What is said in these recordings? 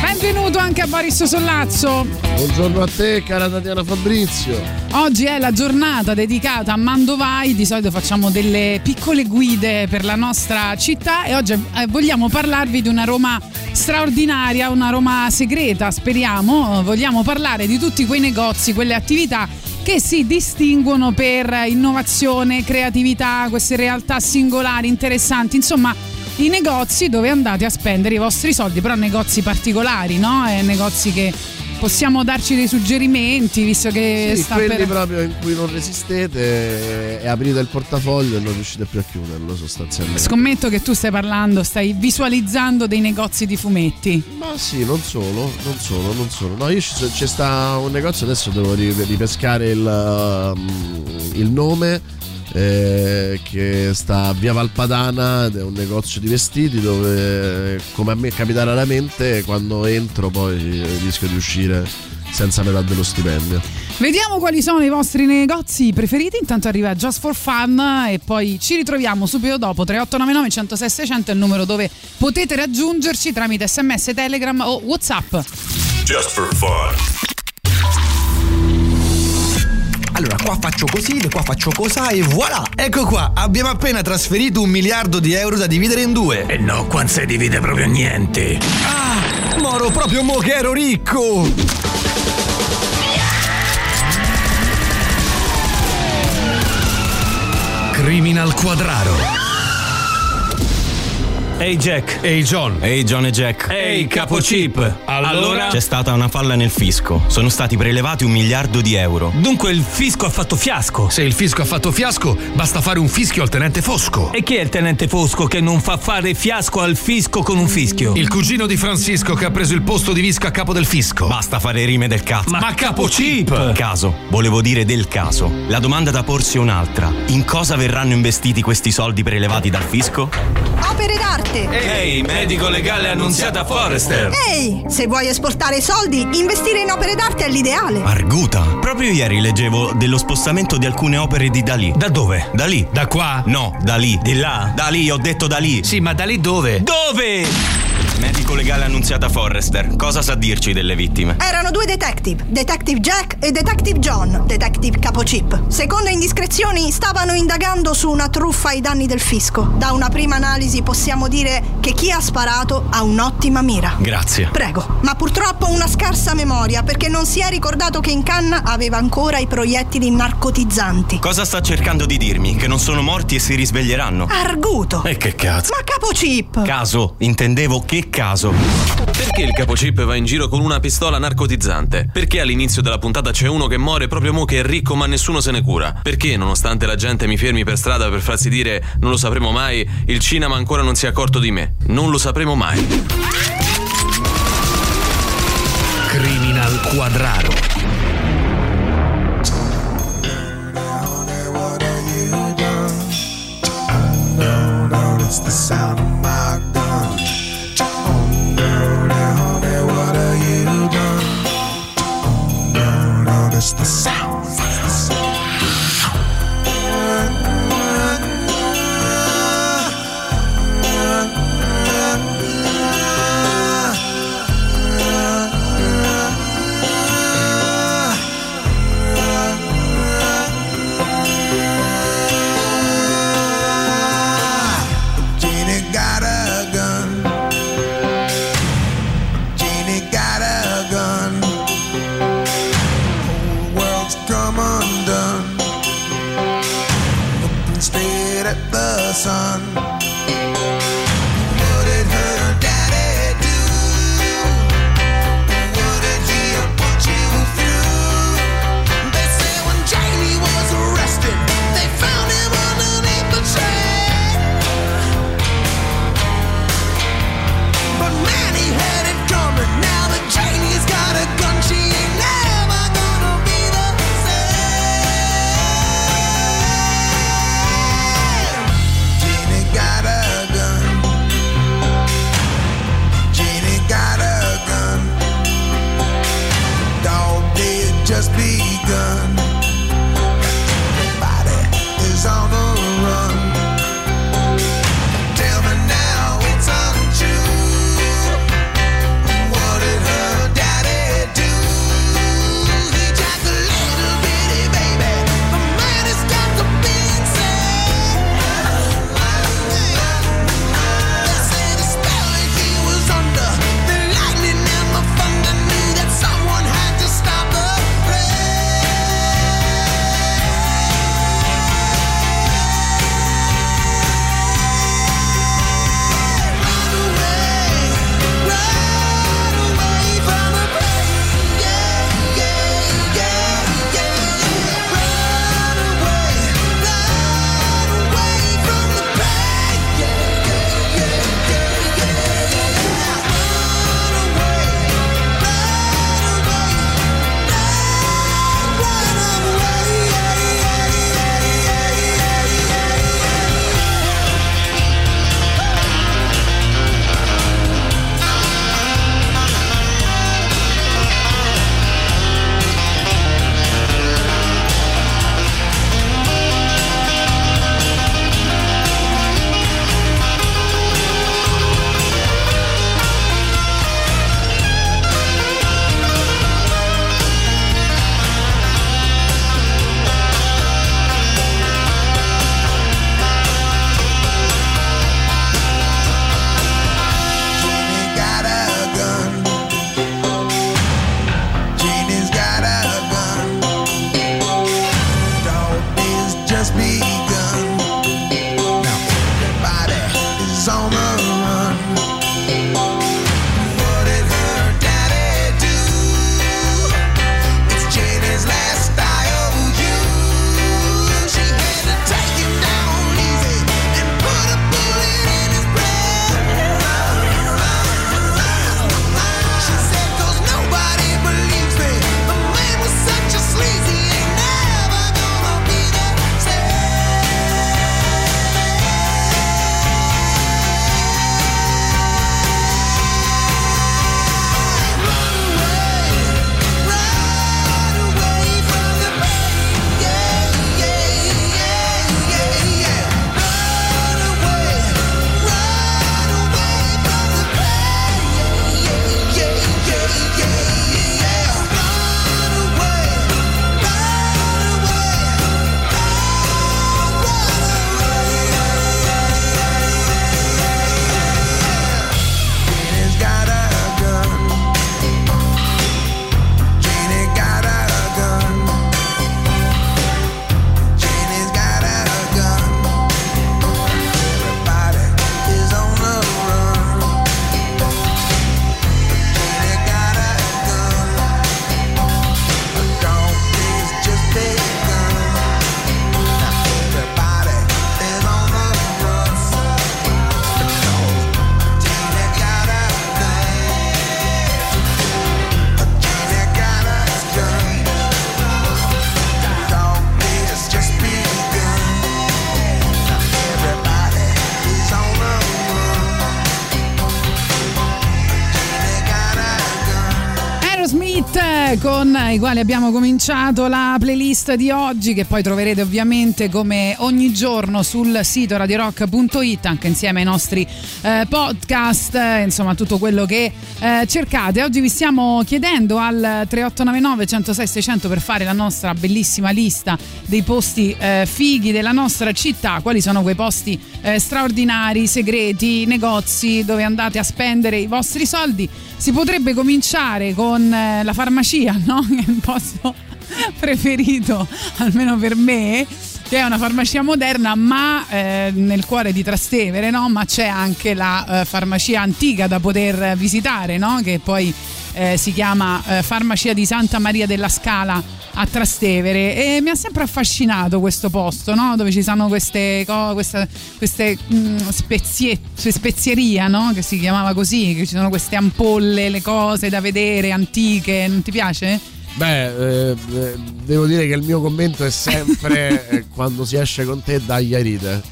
Benvenuto anche a Boris Sollazzo. Buongiorno a te, cara Tatiana Fabrizio. Oggi è la giornata dedicata a Mandovai. Di solito facciamo delle piccole guide per la nostra città e oggi eh, vogliamo parlarvi di una Roma straordinaria, una Roma segreta, speriamo. Vogliamo parlare di tutti quei negozi, quelle attività che si distinguono per innovazione, creatività, queste realtà singolari, interessanti, insomma i negozi dove andate a spendere i vostri soldi, però negozi particolari, no? E negozi che possiamo darci dei suggerimenti, visto che sì, sta quelli per... proprio in cui non resistete e aprite il portafoglio e non riuscite più a chiuderlo sostanzialmente. Scommetto che tu stai parlando, stai visualizzando dei negozi di fumetti. Ma sì, non solo, non solo, non solo. No, io ci- c'è sta un negozio, adesso devo ri- ripescare il, um, il nome. Eh, che sta a via Valpadana ed è un negozio di vestiti dove come a me capita raramente quando entro poi rischio di uscire senza metà dello stipendio Vediamo quali sono i vostri negozi preferiti. Intanto arriva Just for Fun e poi ci ritroviamo subito dopo 3899 106 600 è il numero dove potete raggiungerci tramite sms, telegram o whatsapp. Just for fun. Allora, qua faccio così, qua faccio cosà e voilà! Ecco qua, abbiamo appena trasferito un miliardo di euro da dividere in due. E no, qua non si divide proprio niente. Ah, moro proprio mo che ero ricco! Criminal Quadraro. Ehi Jack. Ehi John. Ehi John e Jack. Ehi Capo Chip. Allora? C'è stata una falla nel fisco. Sono stati prelevati un miliardo di euro. Dunque il fisco ha fatto fiasco. Se il fisco ha fatto fiasco, basta fare un fischio al tenente Fosco. E chi è il tenente Fosco che non fa fare fiasco al fisco con un fischio? Il cugino di Francisco che ha preso il posto di visco a capo del fisco. Basta fare rime del cazzo. Ma capo Chip! Caso, volevo dire del caso. La domanda da porsi è un'altra. In cosa verranno investiti questi soldi prelevati dal fisco? Opere d'arte. Ehi, medico legale annunziata Forrester. Ehi, se vuoi esportare soldi, investire in opere d'arte è l'ideale. Arguta. Proprio ieri leggevo dello spostamento di alcune opere di Dalì. Da dove? Da lì. Da qua? No, da lì. Di là? Da lì, ho detto da lì. Sì, ma da lì dove? Dove? Medico legale annunziata Forrester. Cosa sa dirci delle vittime? Erano due detective, Detective Jack e Detective John, Detective Capo Chip. Secondo indiscrezioni, stavano indagando su una truffa ai danni del fisco. Da una prima analisi possiamo dire che chi ha sparato ha un'ottima mira. Grazie. Prego, ma purtroppo una scarsa memoria perché non si è ricordato che in canna aveva ancora i proiettili narcotizzanti. Cosa sta cercando di dirmi? Che non sono morti e si risveglieranno? Arguto! E che cazzo? Ma Capo Chip! Caso, intendevo che caso. Perché il capocip va in giro con una pistola narcotizzante? Perché all'inizio della puntata c'è uno che muore proprio mo che è ricco ma nessuno se ne cura? Perché nonostante la gente mi fermi per strada per farsi dire non lo sapremo mai, il cinema ancora non si è accorto di me? Non lo sapremo mai. Criminal Quadraro. Sound. Sun. Eh, con i quali abbiamo cominciato la playlist di oggi che poi troverete ovviamente come ogni giorno sul sito radiorock.it anche insieme ai nostri eh, podcast eh, insomma tutto quello che eh, cercate. Oggi vi stiamo chiedendo al 3899 106 600 per fare la nostra bellissima lista dei posti eh, fighi della nostra città. Quali sono quei posti eh, straordinari segreti negozi dove andate a spendere i vostri soldi? Si potrebbe cominciare con la farmacia, no? Il posto preferito, almeno per me, che è una farmacia moderna, ma eh, nel cuore di Trastevere, no? Ma c'è anche la eh, farmacia antica da poter visitare, no? Che poi eh, si chiama eh, Farmacia di Santa Maria della Scala a Trastevere e mi ha sempre affascinato questo posto no? dove ci sono queste, co- queste, queste mm, spezie, cioè spezieria che si chiamava così che ci sono queste ampolle le cose da vedere antiche non ti piace? Beh, eh, eh, devo dire che il mio commento è sempre eh, quando si esce con te dagli aride.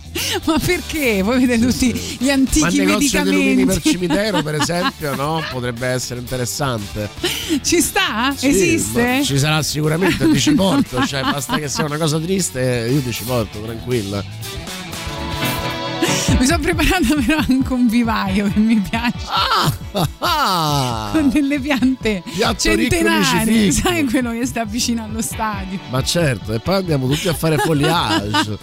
Ma perché? Voi vedete tutti gli Ma antichi il negozio di lumini per cimitero, per esempio, no? Potrebbe essere interessante. Ci sta? Sì, Esiste? ma Ci sarà sicuramente, ti ci porto. Cioè, basta che sia una cosa triste, io ti ci porto, tranquilla. Mi sono preparata però anche un vivaio che mi piace. Ah! Con delle piante Piatto centenarie. Sai quello che sta vicino allo stadio? Ma certo, e poi andiamo tutti a fare foliage.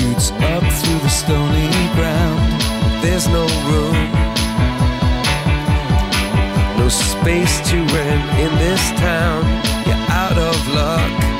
shoots up through the stony ground. There's no room, no space to rent in this town. You're out of luck.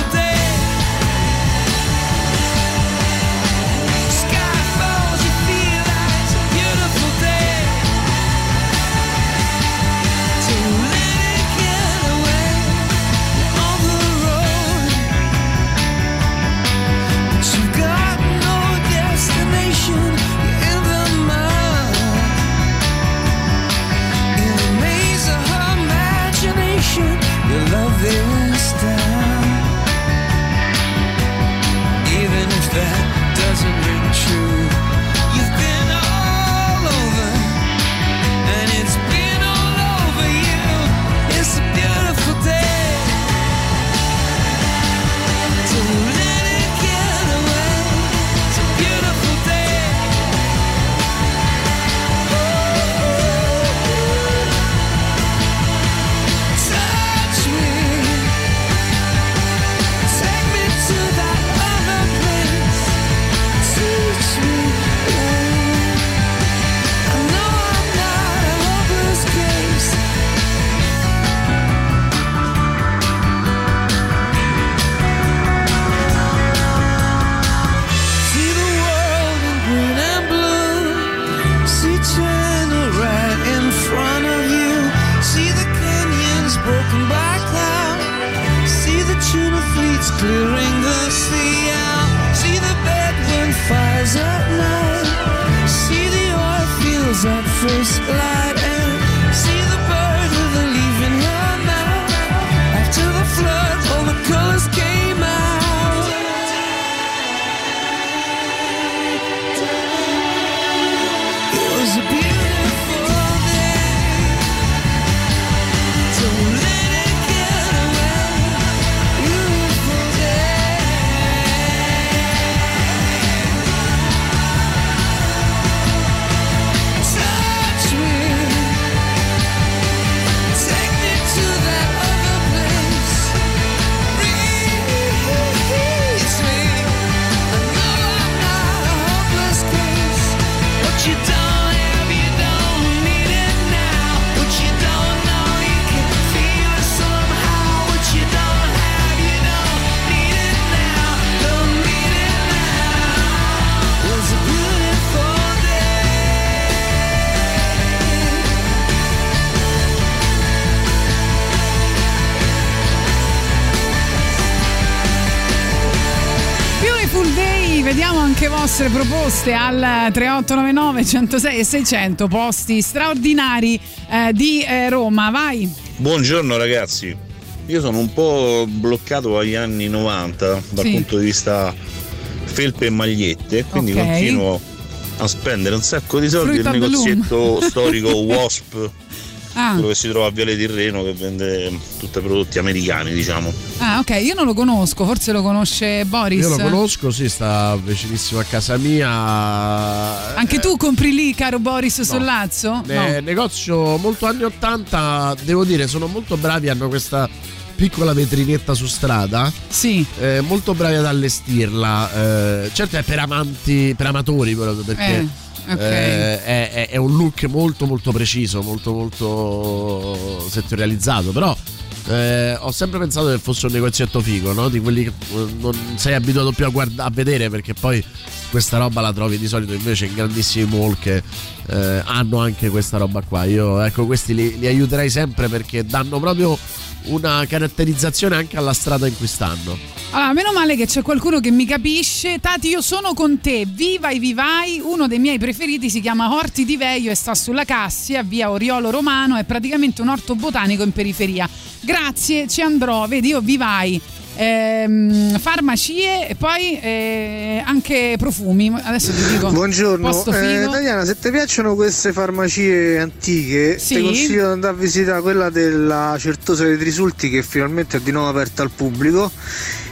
and vostre proposte al 3899 106 e 600 posti straordinari eh, di eh, Roma, vai. Buongiorno ragazzi, io sono un po' bloccato agli anni 90 dal Sì. punto di vista felpe e magliette, quindi Ok. continuo a spendere un sacco di soldi Fruit nel negozietto storico Wasp, Ah, quello che si trova a Viale di Reno che vende tutti prodotti americani, diciamo. ah, ok, io non lo conosco, forse lo conosce Boris. Io lo conosco, sì, sta vicinissimo a casa mia. Anche tu compri lì, caro Boris Sollazzo? Ne- negozio molto anni 80, devo dire, sono molto bravi, hanno questa piccola vetrinetta su strada. Sì. molto bravi ad allestirla. eh, certo è per amanti, per amatori proprio perché Eh, ok. eh, è, è- è un look molto molto preciso, molto molto settorializzato, però eh, ho sempre pensato che fosse un negozietto figo, no? Di quelli che eh, non sei abituato più a, guarda- a vedere perché poi questa roba la trovi di solito invece in grandissimi mall che eh, hanno anche questa roba qua. Io ecco questi li, li aiuterei sempre perché danno proprio una caratterizzazione anche alla strada in cui stanno. Allora, meno male che c'è qualcuno che mi capisce. Tati, io sono con te. Vivai, vivai. Uno dei miei preferiti si chiama Orti di Veio e sta sulla Cassia, via Oriolo Romano. È praticamente un orto botanico in periferia. Grazie, ci andrò. Vedi, io vivai. Ehm, farmacie e poi eh, anche profumi. Adesso ti dico. Buongiorno, eh. Tatiana, se ti piacciono queste farmacie antiche, Sì. ti consiglio di andare a visitare quella della Certosa dei Trisulti che finalmente è di nuovo aperta al pubblico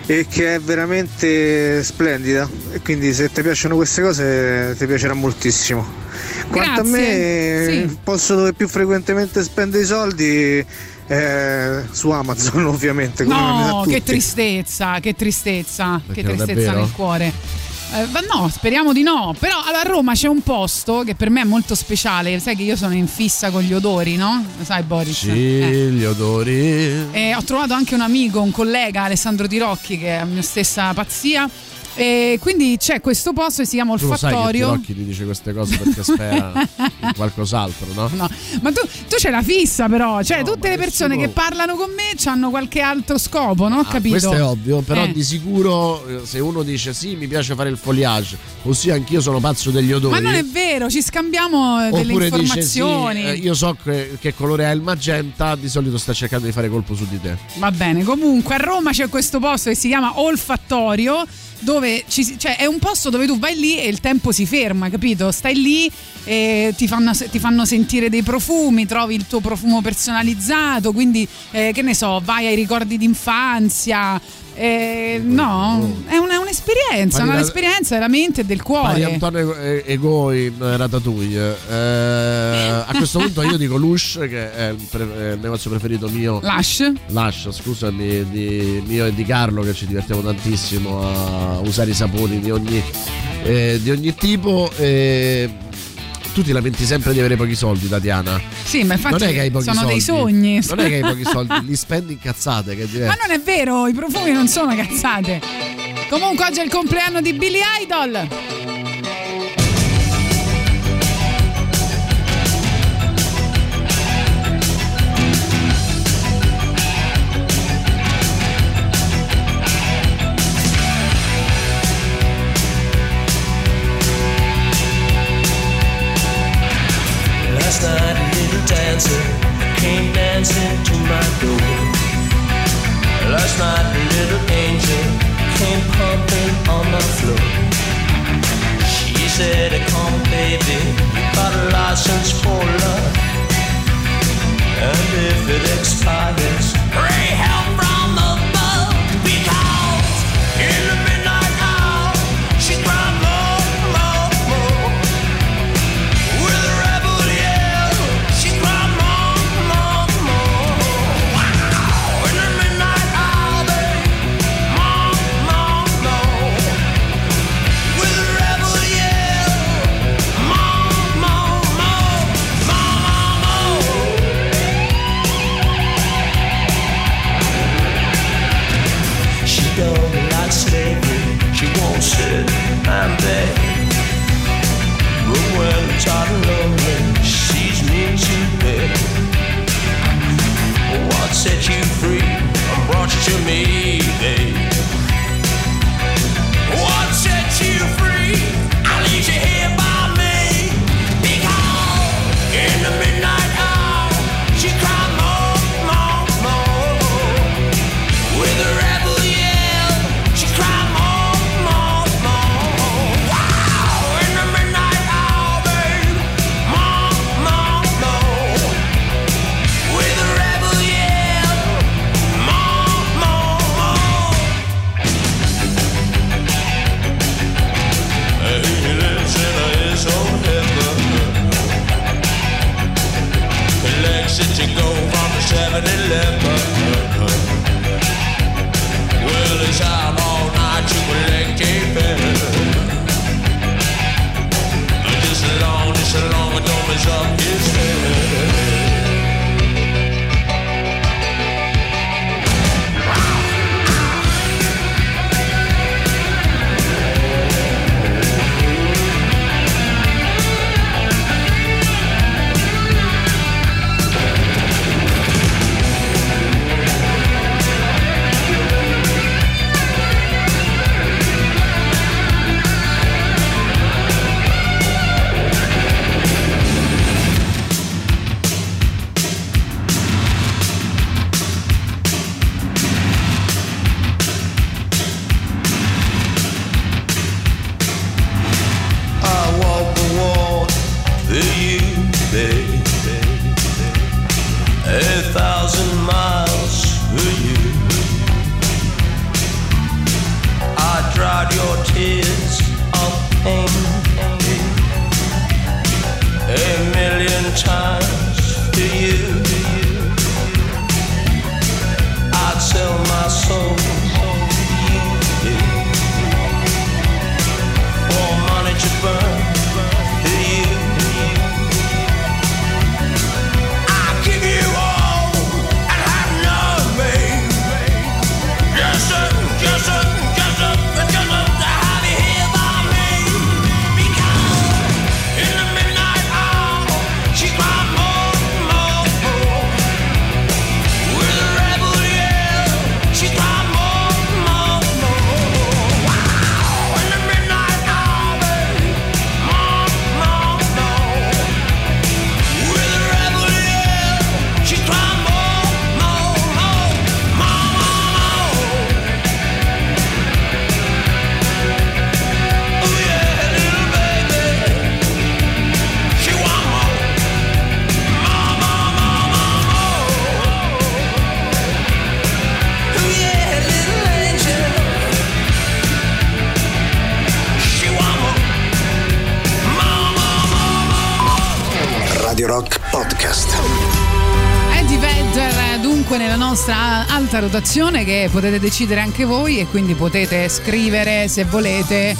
e che è veramente splendida e quindi se ti piacciono queste cose ti piacerà moltissimo. Quanto a me, Grazie, sì. il posto dove più frequentemente spendo i soldi è su Amazon ovviamente. No, che tristezza, che tristezza, Perché che tristezza nel cuore. Eh, ma no, speriamo di no. Però a Roma c'è un posto che per me è molto speciale. Sai che io sono in fissa con gli odori, no? Lo sai, Boris? Sì, Eh. gli odori. E ho trovato anche un amico, un collega, Alessandro Tirocchi, che è la mia stessa pazzia. E quindi c'è questo posto che si chiama Tu lo sai che ti dice queste cose perché spera in qualcos'altro, no? No, ma tu, tu c'è la fissa, però. Cioè, No, tutte le persone nessuno- che parlano con me hanno qualche altro scopo, no? Ho capito? Questo è ovvio, però Eh. di sicuro eh, se uno dice sì, mi piace fare il foliage, ossia anch'io sono pazzo degli odori. Ma non è vero, ci scambiamo eh, delle Oppure dice informazioni. sì, eh, io so che, che colore ha il magenta, di solito sta cercando di fare colpo su di te. Va bene, comunque a Roma c'è questo posto che si chiama Olfattorio. Dove ci cioè, è un posto dove tu vai lì e il tempo si ferma, capito? Stai lì e ti fanno, ti fanno sentire dei profumi, trovi il tuo profumo personalizzato, quindi eh, che ne so, vai ai ricordi d'infanzia. Eh, no, è, una- è un'esperienza, Ma no? di- l'esperienza della mente e del Maria cuore. Antonio E- Ego in Ratatouille. Eh, a questo punto io dico Lush, che è il, pre- il negozio preferito mio. Lush? Lush, scusami, di mio e di Carlo, che ci divertiamo tantissimo a usare i saponi di ogni, eh, di ogni tipo. E tu ti lamenti sempre di avere pochi soldi, Tatiana. Sì, ma infatti non è che hai pochi sono soldi. dei sogni. Non è che hai pochi soldi, li spendi in cazzate, che è Ma non è vero, i profumi non sono cazzate. Comunque oggi è il compleanno di Billy Idol. Dancer came dancing to my door. Last night a little angel came pumping on the floor. She said, "Come, baby, you got a license for love, and if it expires, pray help alta rotazione che potete decidere anche voi e quindi potete scrivere se volete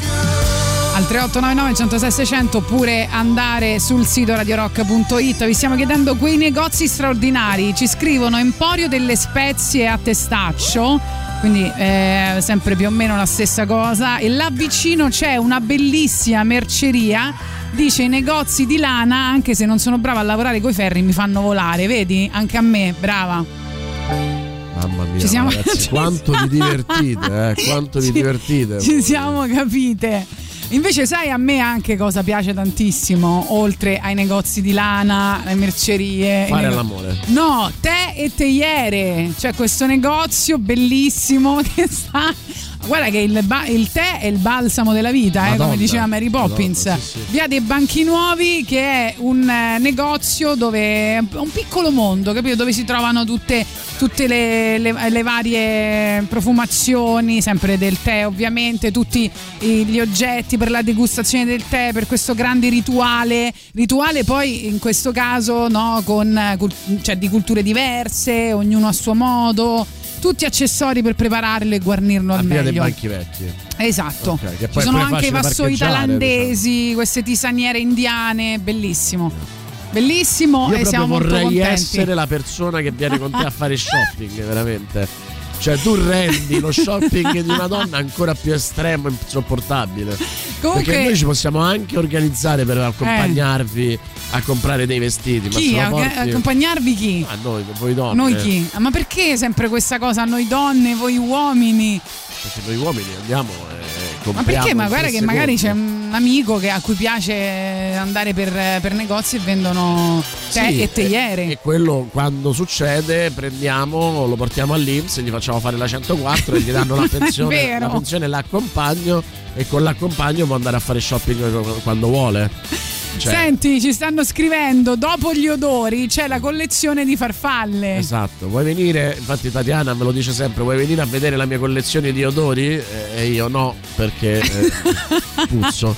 al 3899 106 600 oppure andare sul sito radiorock.it vi stiamo chiedendo quei negozi straordinari. Ci scrivono Emporio delle spezie a testaccio quindi eh, sempre più o meno la stessa cosa e là vicino c'è una bellissima merceria. Dice i negozi di lana anche se non sono brava a lavorare coi ferri mi fanno volare vedi? Anche a me brava Mia, Ci siamo- ragazzi, ci quanto vi divertite, eh, quanto vi Ci- divertite. Ci siamo capite. Invece sai a me anche cosa piace tantissimo, oltre ai negozi di lana, le mercerie. Fare nego- l'amore. No, tè e teiere, cioè questo negozio bellissimo che sta... Guarda che il, ba- il tè è il balsamo della vita, eh, come diceva Mary Poppins. Madonna, sì, sì. Via dei Banchi Nuovi che è un eh, negozio dove è un piccolo mondo, capito? Dove si trovano tutte, tutte le, le- le varie profumazioni, sempre del tè ovviamente, tutti gli oggetti per la degustazione del tè, per questo grande rituale. Rituale poi in questo caso no, con, eh, cioè, di culture diverse, ognuno a suo modo. Tutti accessori per prepararlo e guarnirlo al via dei meglio. banchi vecchi. Esatto. Ok, che Ci sono anche i vassoi thailandesi, queste tisaniere indiane, bellissimo. Bellissimo Io e siamo vorrei essere la persona che viene con te a fare shopping, veramente. Cioè, tu rendi lo shopping di una donna ancora più estremo e insopportabile. Comunque- Perché noi ci possiamo anche organizzare per accompagnarvi a comprare dei vestiti. Chi? Ma A- porti- accompagnarvi chi? A noi, voi donne. Noi chi? Ah, Ma perché sempre questa cosa? Noi donne, voi uomini? Perché noi uomini andiamo e Ma compriamo. perché? Ma guarda che magari c'è un amico che- a cui piace andare per, per negozi e vendono tè Sì, e teiere. E quello quando succede prendiamo, lo portiamo all'Inps, gli facciamo fare la 104 e gli danno la pensione, la pensione l'accompagno e con l'accompagno può andare a fare shopping quando vuole. Cioè, Senti, ci stanno scrivendo, dopo gli odori c'è la collezione di farfalle. Esatto, vuoi venire? Infatti Tatiana me lo dice sempre, vuoi venire a vedere la mia collezione di odori? Eh, E io no, perché eh, puzzo.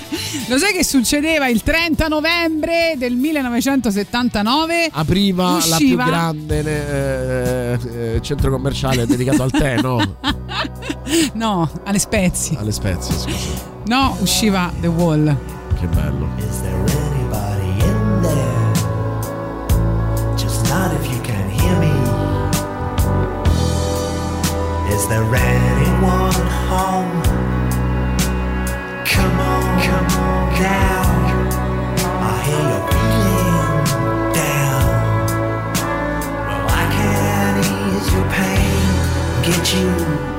Lo sai che succedeva il 30 novembre del 1979? Apriva la più Usciva- grande eh, eh, centro commerciale dedicato al tè, no? No, alle spezie. Alle spezie, scusa. No, usciva The Wall. Bello. anybody in there? Just not if you can hear me. Is there anyone home? Come on, come on now. I hear you're feeling down. Well, I can ease your pain, get you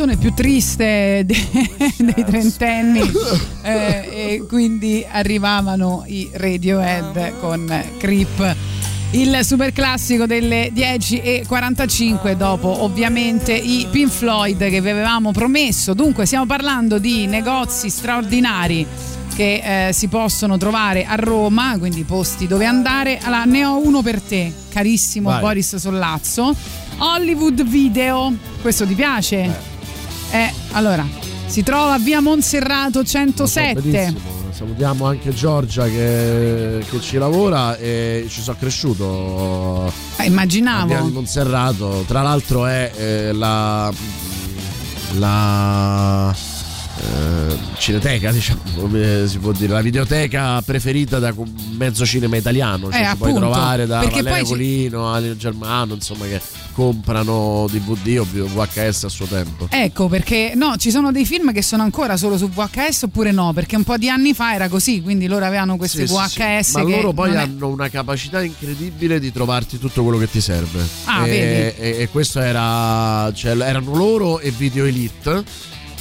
canzone più triste de- dei trentenni eh, e quindi arrivavano i Radiohead con Creep. Il super classico delle 10.45 dopo ovviamente i Pink Floyd che vi avevamo promesso. Dunque stiamo parlando di negozi straordinari che eh, si possono trovare a Roma, quindi posti dove andare. Allora, ne ho uno per te, carissimo Vai. Boris Sollazzo. Hollywood Video, questo ti piace? Eh, allora, si trova a via Monserrato 107. Benissimo. Salutiamo anche Giorgia che, che ci lavora e ci sono cresciuto. Eh, a immaginavo. Via di Monserrato. Tra l'altro è eh, la, la cineteca, diciamo, come si può dire, la videoteca preferita da mezzo cinema italiano. Cioè Eh, si puoi trovare da ci- Colino, Ale Germano, insomma, che comprano DVD o VHS a suo tempo. Ecco perché no, ci sono dei film che sono ancora solo su VHS oppure no, perché un po' di anni fa era così, quindi loro avevano queste Sì, sì, VHS sì. Ma che loro poi non è- hanno una capacità incredibile di trovarti tutto quello che ti serve. Ah, e, vedi? e- e questo era. Cioè, erano loro e Video Elite.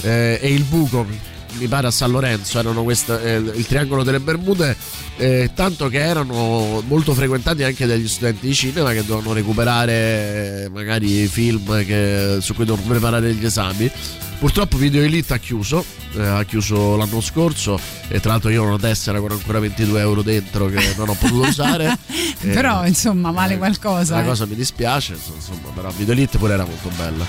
Eh, e il buco. Mi pare a San Lorenzo erano queste, eh, il triangolo delle Bermude, eh, tanto che erano molto frequentati anche dagli studenti di cinema che dovevano recuperare eh, magari film che- su cui dovevano preparare gli esami. Purtroppo Video Elite ha chiuso, eh, ha chiuso l'anno scorso e tra l'altro io ho una tessera con ancora 22 euro dentro che non ho potuto usare. Eh, Però insomma vale qualcosa. La eh. cosa mi dispiace, insomma, però Video Elite pure era molto bella.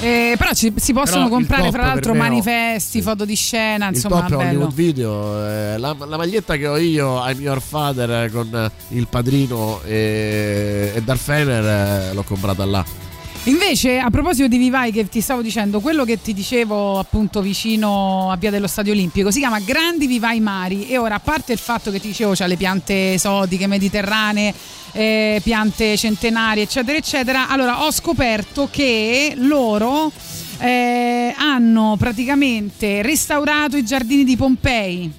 Eh, però ci- si possono Però comprare fra l'altro manifesti, foto di scena, Il insomma, top è bello. Hollywood Video, eh, la, la maglietta che ho io, I'm Your Father, eh, con eh, il padrino e, e Darth eh, l'ho comprata là. Invece, a proposito di Vivai che ti stavo dicendo, quello che ti dicevo appunto vicino a Via dello Stadio Olimpico si chiama Grandi Vivai Mari e ora a parte il fatto che ti dicevo c'ha le piante esotiche, mediterranee, eh, piante centenarie eccetera eccetera, allora ho scoperto che loro eh, hanno praticamente restaurato i giardini di Pompei.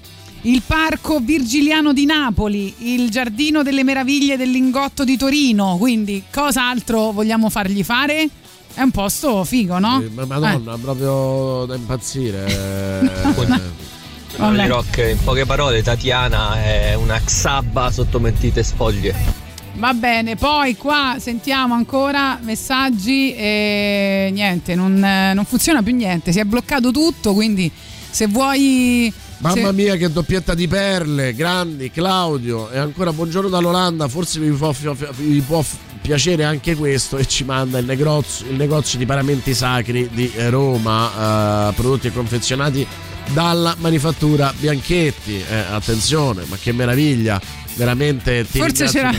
Il parco Virgiliano di Napoli, il giardino delle meraviglie del Lingotto di Torino. Quindi, cosa altro vogliamo fargli fare? È un posto figo, no? Eh, ma Madonna, proprio da impazzire. eh. Vabbè. Rock, in poche parole, Tatiana è una xabba sotto mentite sfoglie. Va bene, poi qua sentiamo ancora messaggi e niente, non, eh, non funziona più niente, si è bloccato tutto, quindi se vuoi... Mamma se- mia che doppietta di perle, grandi, Claudio. E ancora buongiorno dall'Olanda, forse vi può, vi può piacere anche questo. E ci manda il negozio, il negozio di paramenti sacri di Roma, eh, prodotti e confezionati dalla manifattura Bianchetti, Eh, attenzione, ma che meraviglia, veramente ti Forse c'era...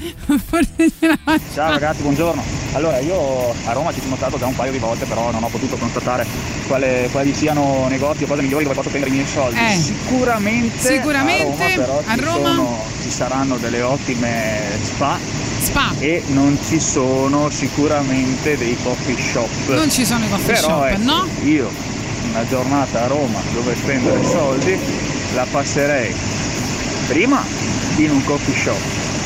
Ciao ragazzi, buongiorno. Allora, io a Roma ci sono stato già un paio di volte, però non ho potuto constatare quale- quali siano negozi o cose migliori dove posso spendere i miei soldi. Eh. Sicuramente, Sicuramente, a Roma, però a ci, Roma- sono- ci saranno delle ottime spa. Spa. E non ci sono sicuramente dei coffee shop. Non ci sono i coffee Però, shop, ecco, no? Io una giornata a Roma dove spendere soldi la passerei prima in un coffee shop.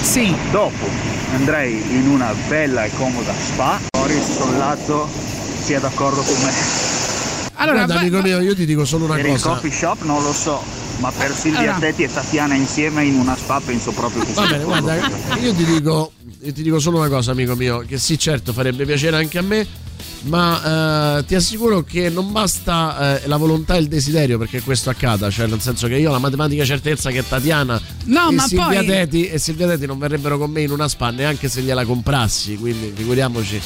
Sì. Dopo andrei in una bella e comoda spa. Boris Sollazzo sia d'accordo con me. Allora, Guarda, va- amico mio, io ti dico solo una per il cosa. coffee shop non lo so, ma per Silvia Allora. Tetti e Tatiana insieme in una spa penso proprio che Va sia bene, guarda, io ti dico, io ti dico solo una cosa, amico mio, che sì, certo, farebbe piacere anche a me, ma eh, ti assicuro che non basta eh, la volontà e il desiderio perché questo accada, cioè nel senso che io ho la matematica certezza che Tatiana No, e, Silvia poi- Teti, e Silvia Teti non verrebbero con me in una spa neanche se gliela comprassi, quindi figuriamoci.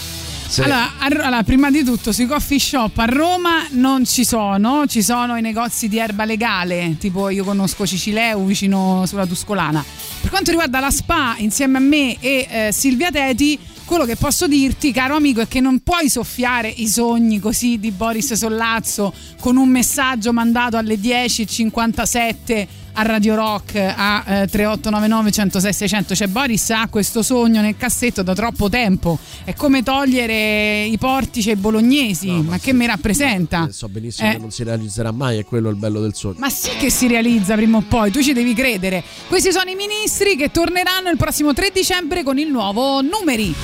Se... Allora, allora, prima di tutto, sui coffee shop a Roma non ci sono, ci sono i negozi di erba legale, tipo io conosco Cicileu vicino sulla Tuscolana. Per quanto riguarda la spa, insieme a me e eh, Silvia Teti, quello che posso dirti, caro amico, è che non puoi soffiare i sogni così di Boris Sollazzo con un messaggio mandato alle 10.57 a Radio Rock a eh, 3899 106 600 cioè Boris ha questo sogno nel cassetto da troppo tempo è come togliere i portici ai bolognesi ma, che mi rappresenta So benissimo Eh. che non si realizzerà mai, è quello il bello del sogno. ma sì che si realizza prima o poi, tu ci devi credere. Questi sono i ministri che torneranno il prossimo 3 dicembre con il nuovo numeri.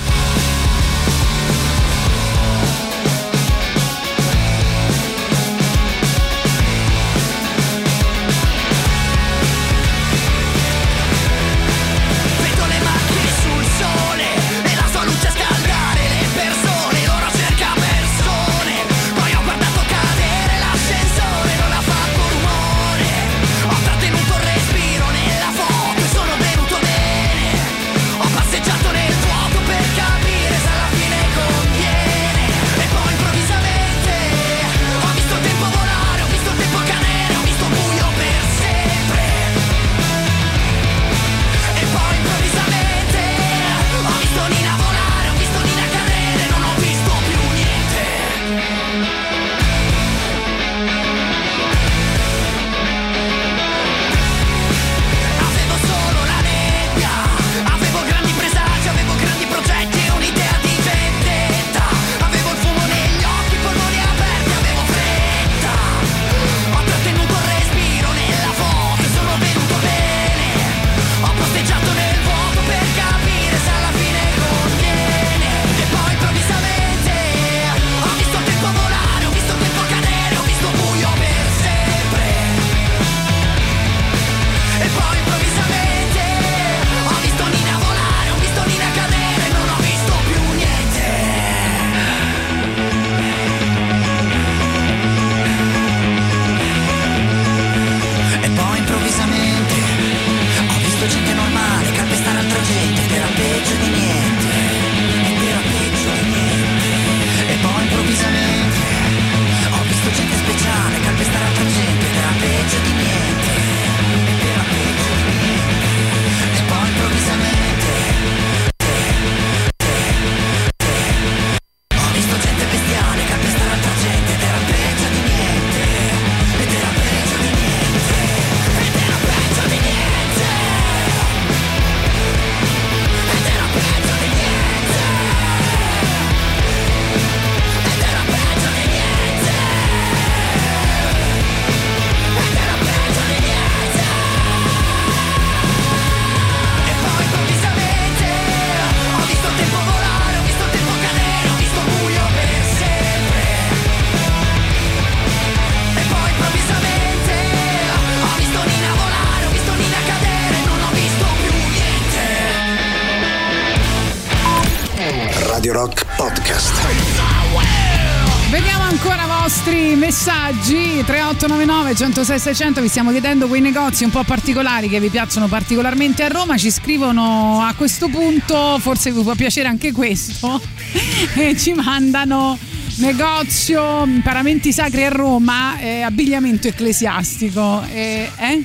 3899 106 600 vi stiamo chiedendo quei negozi un po' particolari che vi piacciono particolarmente a Roma ci scrivono a questo punto forse vi può piacere anche questo e ci mandano negozio paramenti sacri a Roma eh, abbigliamento ecclesiastico eh, eh?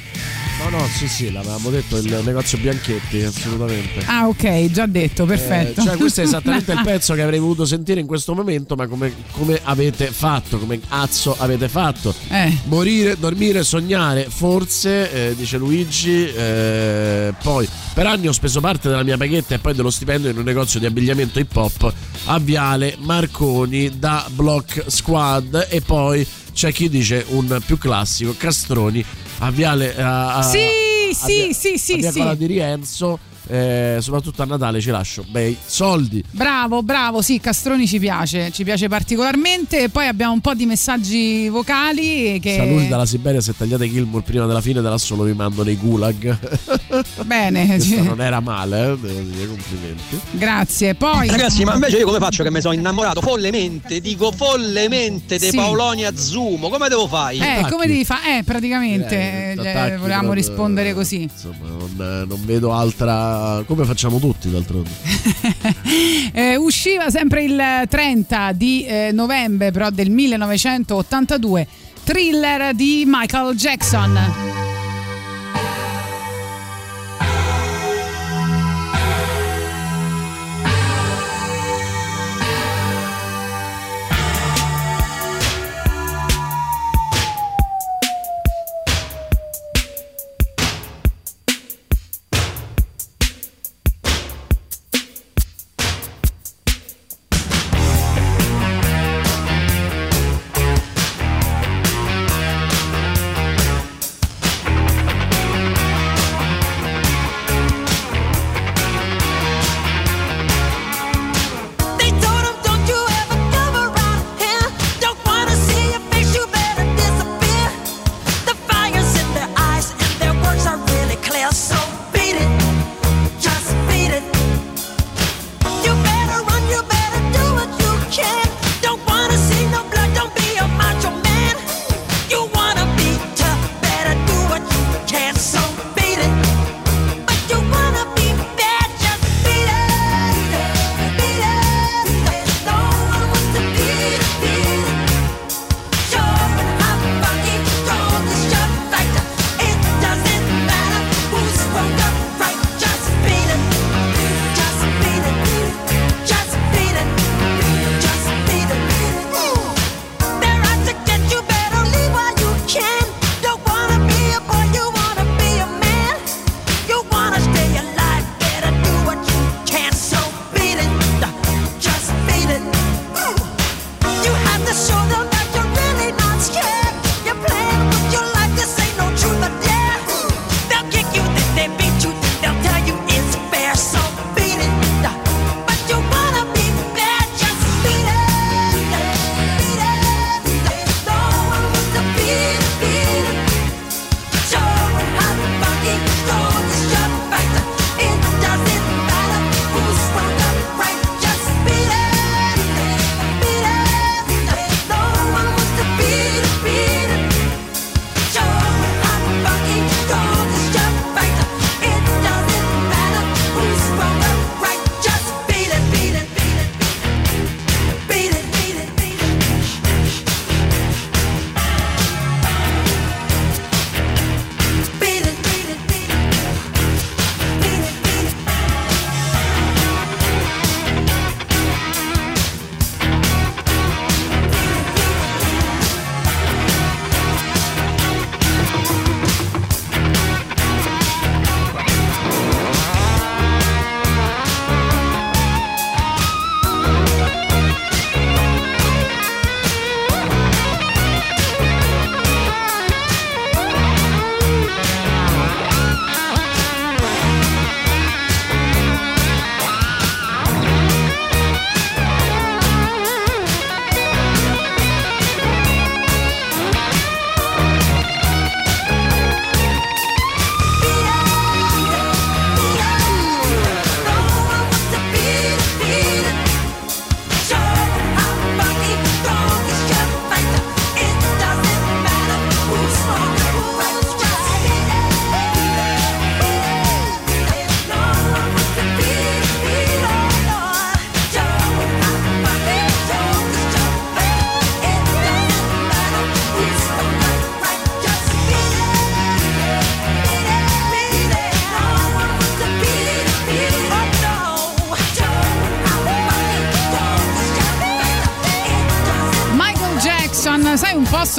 No, no, sì, sì, l'avevamo detto il negozio Bianchetti, assolutamente. Ah, ok, già detto, perfetto. Eh, cioè, questo è esattamente il pezzo che avrei voluto sentire in questo momento, ma come, come avete fatto? Come cazzo avete fatto? Eh. Morire, dormire, sognare, forse, eh, dice Luigi. eh, poi, per anni ho speso parte della mia paghetta e poi dello stipendio in un negozio di abbigliamento hip hop a Viale Marconi da Block Squad. E poi c'è chi dice un più classico, Castroni a Viale. a- a- Sì, a sì, via- sì, sì, a via sì. Di Rienzo. Eh, soprattutto a Natale ci lascio bei soldi. Bravo, bravo, sì, Castroni ci piace, ci piace particolarmente. E poi abbiamo un po' di messaggi vocali che... Saluti dalla Siberia se tagliate Gilmour prima della fine dell'assolo vi mando nei gulag. Bene, non era male, eh, devo dire complimenti. grazie. Poi... Ragazzi, ma invece io come faccio che mi sono innamorato follemente, dico follemente di Sì. Paolonia Zumo, come devo fare? Eh, come devi fare? Eh, praticamente Eh, eh, volevamo rispondere così. Insomma, non, non vedo altra. Come facciamo tutti d'altronde. Eh, usciva sempre il 30 di eh, novembre però del 1982 thriller di Michael Jackson. Jackson,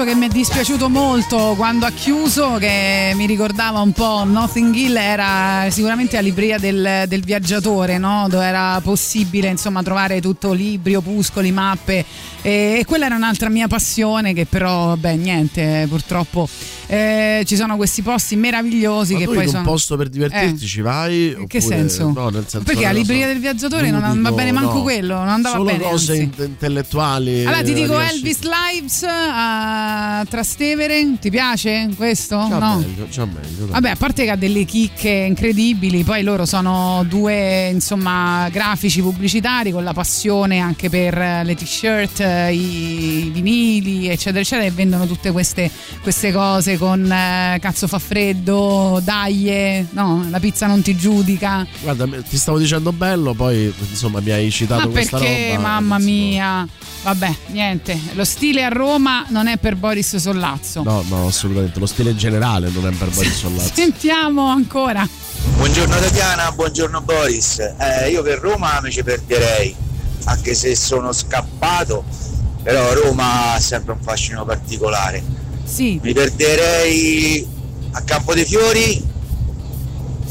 posto che mi è dispiaciuto molto quando ha chiuso, che mi ricordava un po' Nothing Hill, era sicuramente la libreria del, del viaggiatore, no? dove era possibile insomma trovare tutto libri, opuscoli, mappe e, e quella era un'altra mia passione che però, vabbè, niente, purtroppo eh, ci sono questi posti meravigliosi Ma che poi in un sono... posto per divertirti Eh. ci vai? In che oppure- senso? No, senso Perché la libreria so. del viaggiatore non va bene manco no. quello, non andava Solo bene. cose int- intellettuali. Allora ti dico Elvis Lives a Trastevere, ti piace questo? Già no. meglio, già meglio. Vabbè, a parte che ha delle chicche incredibili, poi loro sono due insomma grafici pubblicitari con la passione anche per le t-shirt, i, i vinili, eccetera, eccetera, e vendono tutte queste, queste cose con eh, cazzo fa freddo, dai, no, la pizza non ti giudica. Guarda, ti stavo dicendo bello, poi insomma mi hai citato Ma questa perché, roba. mamma mia? Vabbè, niente, lo stile a Roma non è per Boris Sollazzo. No, no, assolutamente. Lo stile in generale non è per Boris Sollazzo. Sentiamo ancora. Buongiorno Tatiana, buongiorno Boris. Eh, io per Roma mi ci perderei, anche se sono scappato, però Roma ha sempre un fascino particolare. Sì. Mi perderei a Campo dei Fiori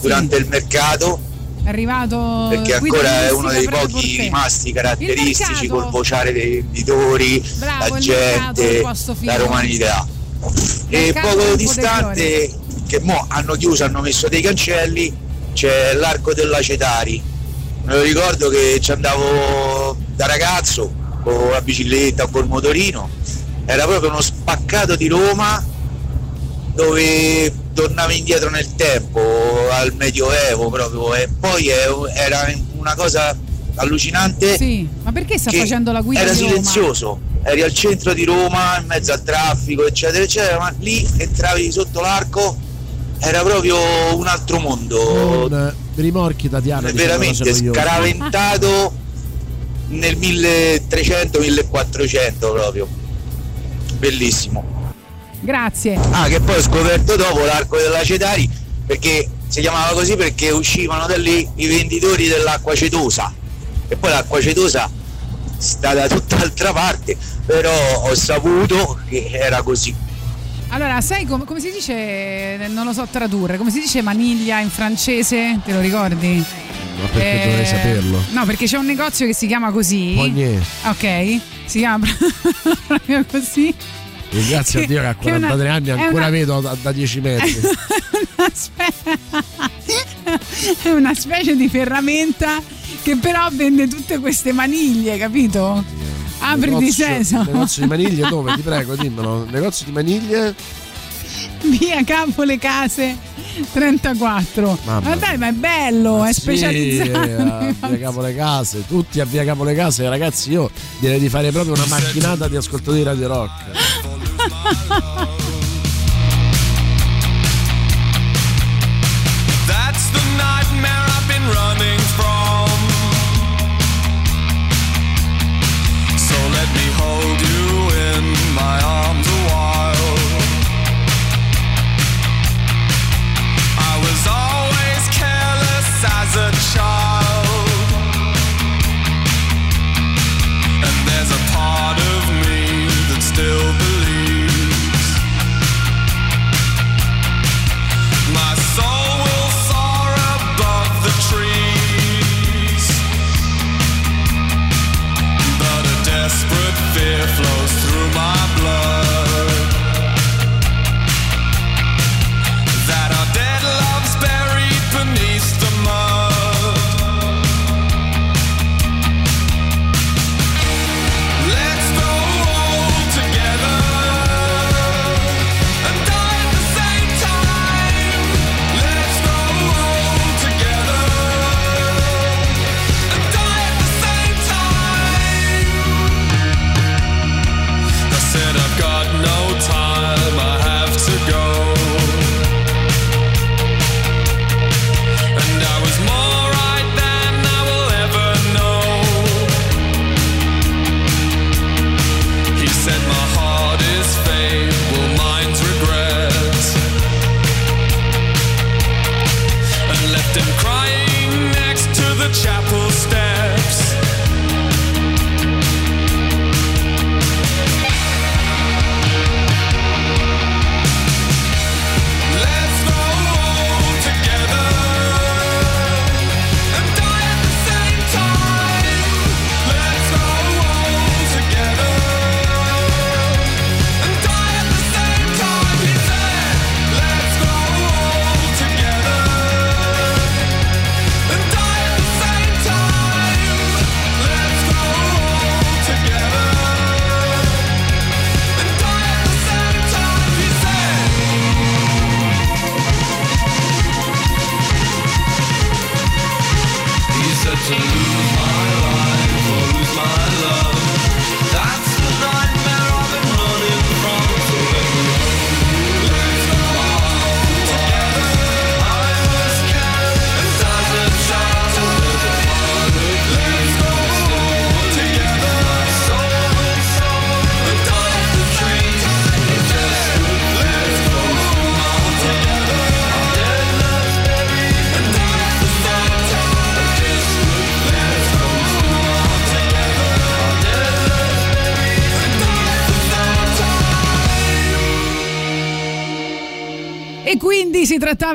durante il mercato, È arrivato perché ancora è uno dei pochi rimasti caratteristici col vociare dei venditori, Bravo, la mercato gente, la romanità. E poco distante, che mo hanno chiuso, hanno messo dei cancelli, c'è l'arco della Cetari. Me lo ricordo che ci andavo da ragazzo con la bicicletta o col motorino, era proprio uno spaccato di Roma dove tornavi indietro nel tempo, al medioevo proprio, e poi è- era una cosa allucinante. Sì, ma perché sta che facendo la guida Era silenzioso, eri al centro di Roma, in mezzo al traffico, eccetera, eccetera, ma lì entravi sotto l'arco, era proprio un altro mondo, eh, rimorchi Tatiana. veramente scaraventato nel 1300-1400 proprio. Bellissimo. Grazie. Ah, che poi ho scoperto dopo l'arco della Cetari perché si chiamava così perché uscivano da lì i venditori dell'acqua cetosa. E poi l'acqua cetosa sta da tutt'altra parte, però ho saputo che era così. Allora, sai com- come si dice? Non lo so tradurre. Come si dice maniglia in francese? Te lo ricordi? Ma perché Eh, dovrei saperlo? No, perché c'è un negozio che si chiama così. Pognier. Ok, si chiama proprio così. Ringrazio a Dio che a che è una- 43 anni ancora una- vedo da, da 10 metri. Una spe- è una specie di ferramenta che però vende tutte queste maniglie, capito? Apri di Negozio- senso. Negozio di maniglie dove? Ti prego, dimmelo. Negozio di maniglie? Via Capo le Case 34. Mamma Ma dai, ma è bello, è Sì, specializzato. a via Capo le Case, tutti a via Capo le Case, ragazzi. Io direi di fare proprio una macchinata di ascoltatori di Radio Rock.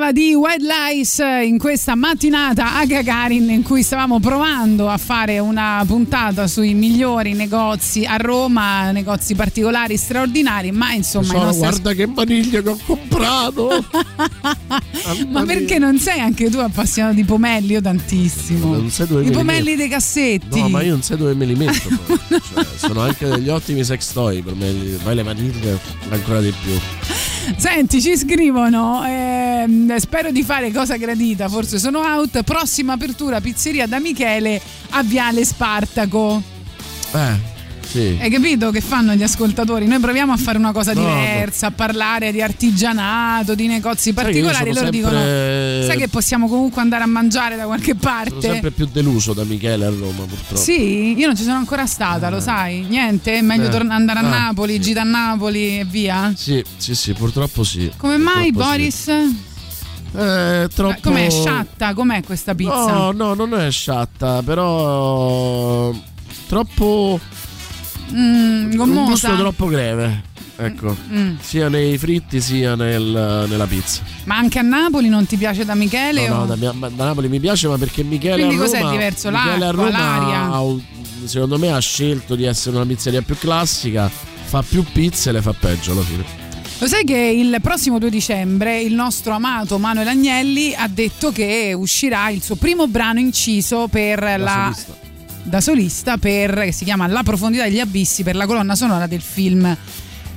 trattava di White Lies in questa mattinata a Gagarin in cui stavamo provando a fare una puntata sui migliori negozi a Roma, negozi particolari, straordinari, ma insomma... So, nostri guarda che maniglia che ho comprato. Ma perché non sei anche tu appassionato di pomelli? Io tantissimo. I me li pomelli dei cassetti. No, ma io non sai dove me li metto. Cioè, sono anche degli ottimi sex toy per me. Poi le maniglie ancora di più. Senti, ci scrivono. ehm, spero di fare cosa gradita. Forse sono out. Prossima apertura pizzeria da Michele a Viale Spartaco. Eh, sì. Hai capito che fanno gli ascoltatori? Noi proviamo a fare una cosa No, diversa, a parlare di artigianato, di negozi particolari. sono Loro sempre- dicono: Sai che possiamo comunque andare a mangiare da qualche Sono parte? sempre più deluso da Michele a Roma, purtroppo. Sì, io non ci sono ancora stata, lo sai? Niente? È meglio Eh. torn- andare a Ah, Napoli, gita a Napoli e via? Sì, sì, sì, purtroppo sì. Come mai, Purtroppo sì. Boris? Eh, troppo... Com'è sciatta? Com'è questa pizza? No, no, non è sciatta, però troppo Mm, un gusto troppo greve. Ecco, Mm. sia nei fritti sia nel- nella pizza. Ma anche a Napoli non ti piace da Michele? No, o- no, da, da Napoli mi piace, ma perché Michele Quindi a cos'è Roma, diverso? Michele a Roma l'aria? ha secondo me ha scelto di essere una pizzeria più classica, fa più pizze e le fa peggio alla fine. Lo sai che il prossimo 2 dicembre il nostro amato Manuel Agnelli ha detto che uscirà il suo primo brano inciso per la solista. Da solista per che si chiama La profondità degli abissi per la colonna sonora del film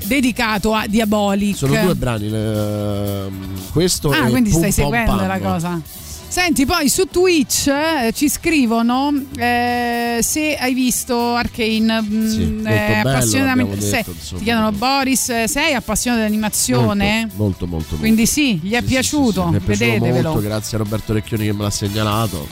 dedicato a Diabolic. Sono due brani, ehm, questo Ah, quindi stai seguendo Pam. la cosa. Senti, poi su Twitch eh, ci scrivono eh, se hai visto Arcane, mh, Sì, molto eh, bello, appassionatamente- se- detto, insomma. ti chiedono Boris, eh, sei appassionato di animazione? Molto, molto, molto. Quindi sì, gli è piaciuto, Mi è piaciuto vedetevelo. molto, grazie a Roberto Recchioni che me l'ha segnalato.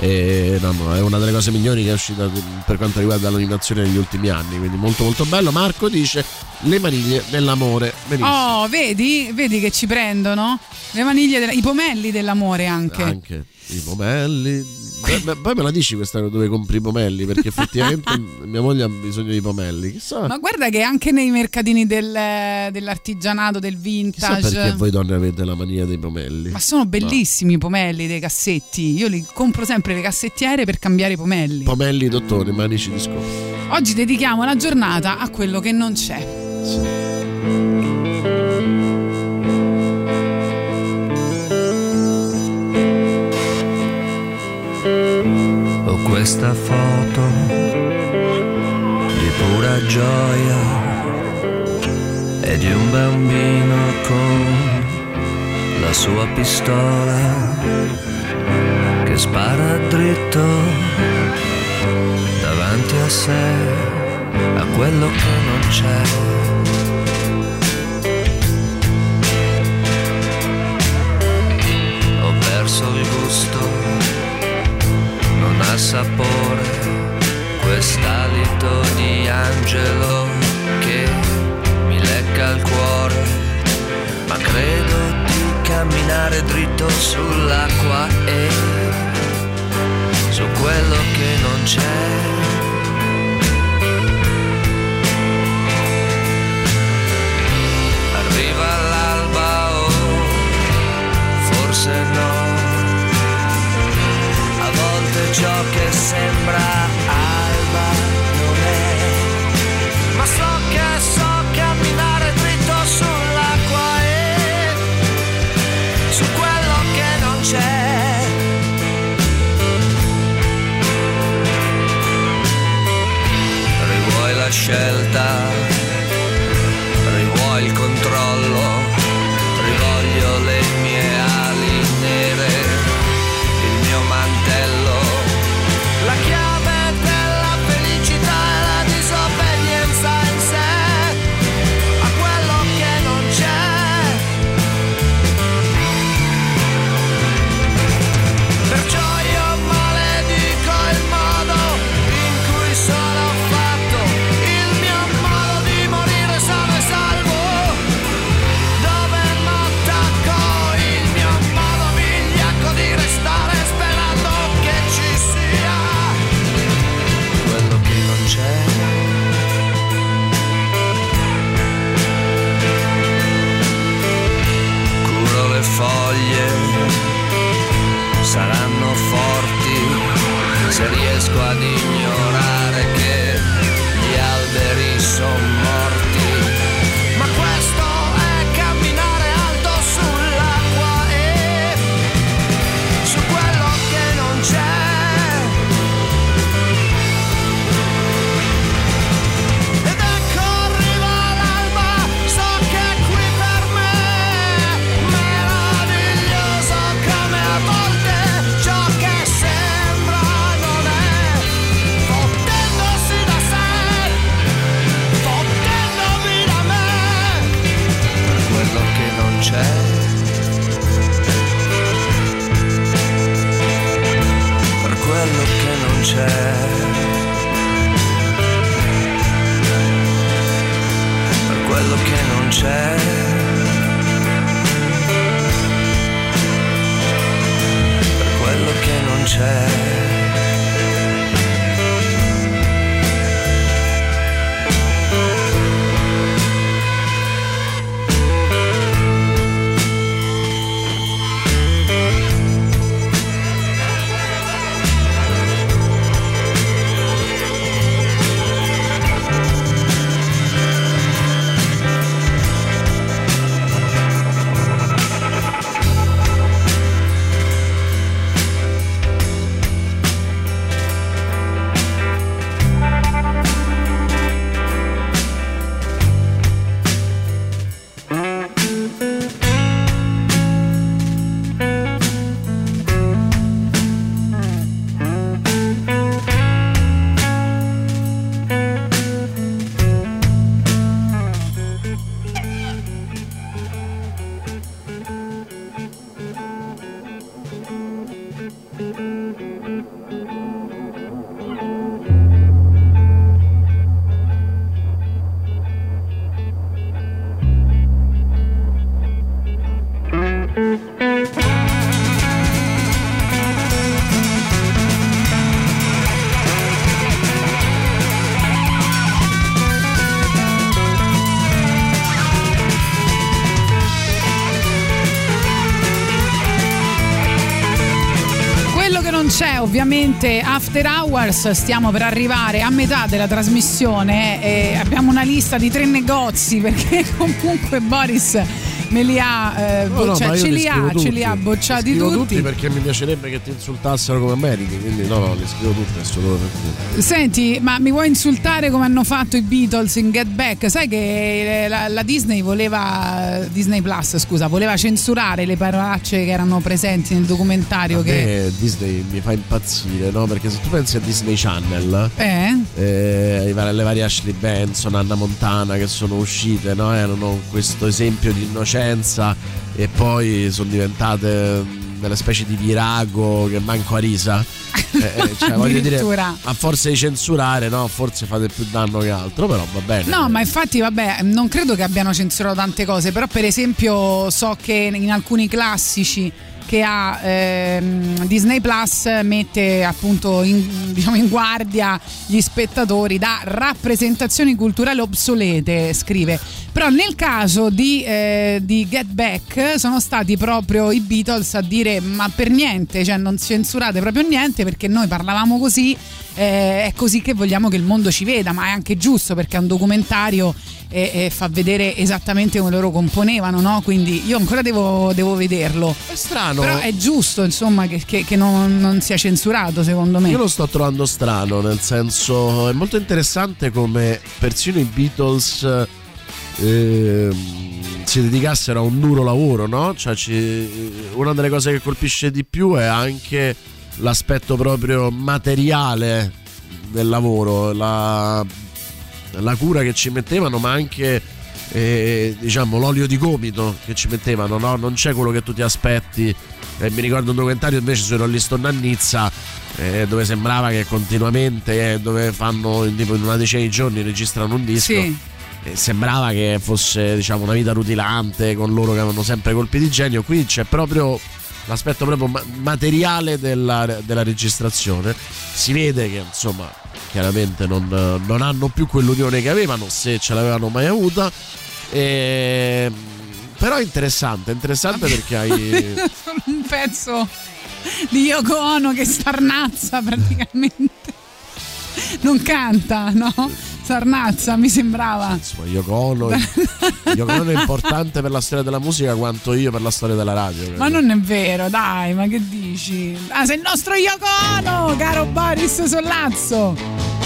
E, no, no, è una delle cose migliori che è uscita per quanto riguarda l'animazione negli ultimi anni. Quindi molto molto bello. Marco dice le maniglie dell'amore. Benissimo. Oh, vedi? Vedi che ci prendono? Le maniglie, della- i pomelli dell'amore anche. Anche i pomelli. Beh, poi me la dici questa dove compri i pomelli? Perché effettivamente mia moglie ha bisogno di pomelli. Chissà, Ma guarda che anche nei mercatini del- dell'artigianato, del chissà vintage. perché voi donne avete la mania dei pomelli. Ma sono bellissimi i pomelli dei cassetti. Io li compro sempre le cassettiere per cambiare i pomelli. Pomelli dottore, manici di scopo. Oggi dedichiamo la giornata a quello che non c'è. Ho questa foto di pura gioia e di un bambino con la sua pistola che spara dritto davanti a sé a quello che non c'è. Sapore quest'alito di angelo che mi lecca il cuore, ma credo di camminare dritto sull'acqua e su quello che non c'è. Ciò che sembra ovviamente After Hours, stiamo per arrivare a metà della trasmissione e abbiamo una lista di tre negozi perché comunque Boris me li ha, eh, No, no, boccia- io ce li ha, scrivo ce li tutti. ha bocciati Li scrivo tutti. perché mi piacerebbe che ti insultassero come America, quindi no, no, li scrivo tutti assolutamente. Senti, ma mi vuoi insultare come hanno fatto i Beatles in Get Back? Sai che eh, la, la Disney voleva Disney Plus, scusa, voleva censurare le parolacce che erano presenti nel documentario A che Disney mi fa impazzire, no? Perché se tu pensi a Disney Channel, eh? eh, le varie Ashley Benson, Anna Montana che sono uscite, no? Erano questo esempio di innocenza e poi sono diventate delle specie di virago che manco a risa. Eh, eh, cioè, voglio dire, a forza di censurare, no? Forse fate più danno che altro, però va bene. No, ma infatti, vabbè, non credo che abbiano censurato tante cose, però per esempio so che in alcuni classici che ha ehm, Disney Plus mette appunto in, diciamo in guardia gli spettatori da rappresentazioni culturali obsolete, scrive. Però nel caso di, eh, di Get Back sono stati proprio i Beatles a dire ma per niente, cioè non censurate proprio niente perché noi parlavamo così, eh, è così che vogliamo che il mondo ci veda, ma è anche giusto perché è un documentario e, e fa vedere esattamente come loro componevano, no? Quindi io ancora devo, devo vederlo. È strano. Però è giusto, insomma, che, che- che non, non sia censurato, secondo me. Io lo sto trovando strano, nel senso è molto interessante come persino i Beatles ehm, si dedicassero a un duro lavoro, no? Cioè, ci- una delle cose che colpisce di più è anche l'aspetto proprio materiale del lavoro, la, la cura che ci mettevano, ma anche eh, diciamo l'olio di gomito che ci mettevano, no? Non c'è quello che tu ti aspetti. Eh, mi ricordo un documentario invece su Rolling Stone a Nizza eh, dove sembrava che continuamente, eh, dove fanno in, tipo in una decina di giorni registrano un disco. Sì. E sembrava che fosse diciamo una vita rutilante con loro che avevano sempre colpi di genio. Qui c'è proprio l'aspetto proprio ma- materiale della, della registrazione. Si vede che insomma chiaramente non, non hanno più quell'unione che avevano, se ce l'avevano mai avuta. E, però è interessante, interessante perché hai. un pezzo di Yoko Ono che starnazza praticamente. Non canta, no? Sarnazza, mi sembrava. Insomma, Yoko Ono, Yoko Ono è importante per la storia della musica quanto io per la storia della radio. Ma non è vero, dai, ma che dici? Ah, sei il nostro Yoko Ono, caro Boris Sollazzo.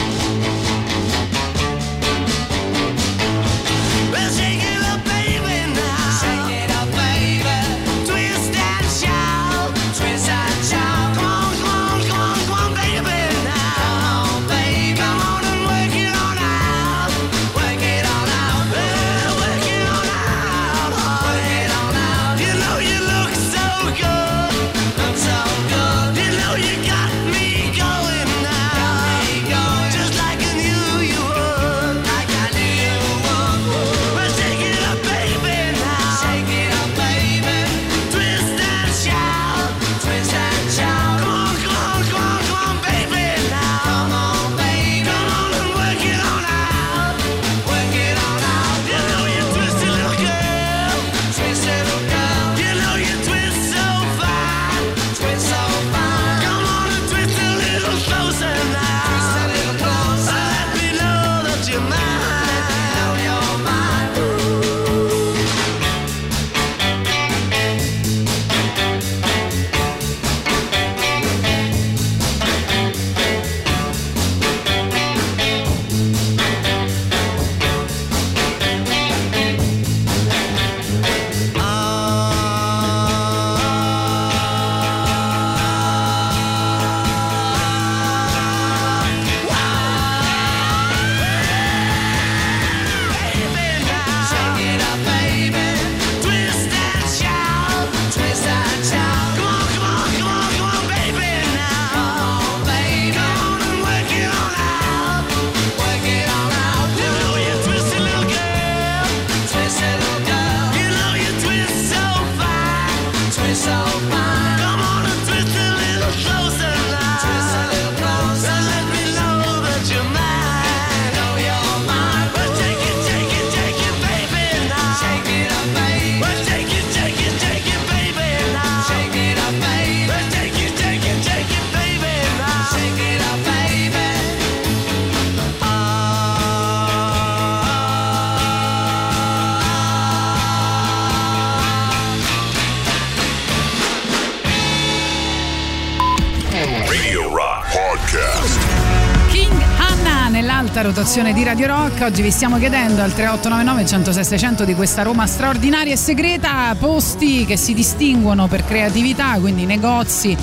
Rotazione di Radio Rock. Oggi vi stiamo chiedendo al 3899 106 600 di questa Roma straordinaria e segreta, posti che si distinguono per creatività, quindi negozi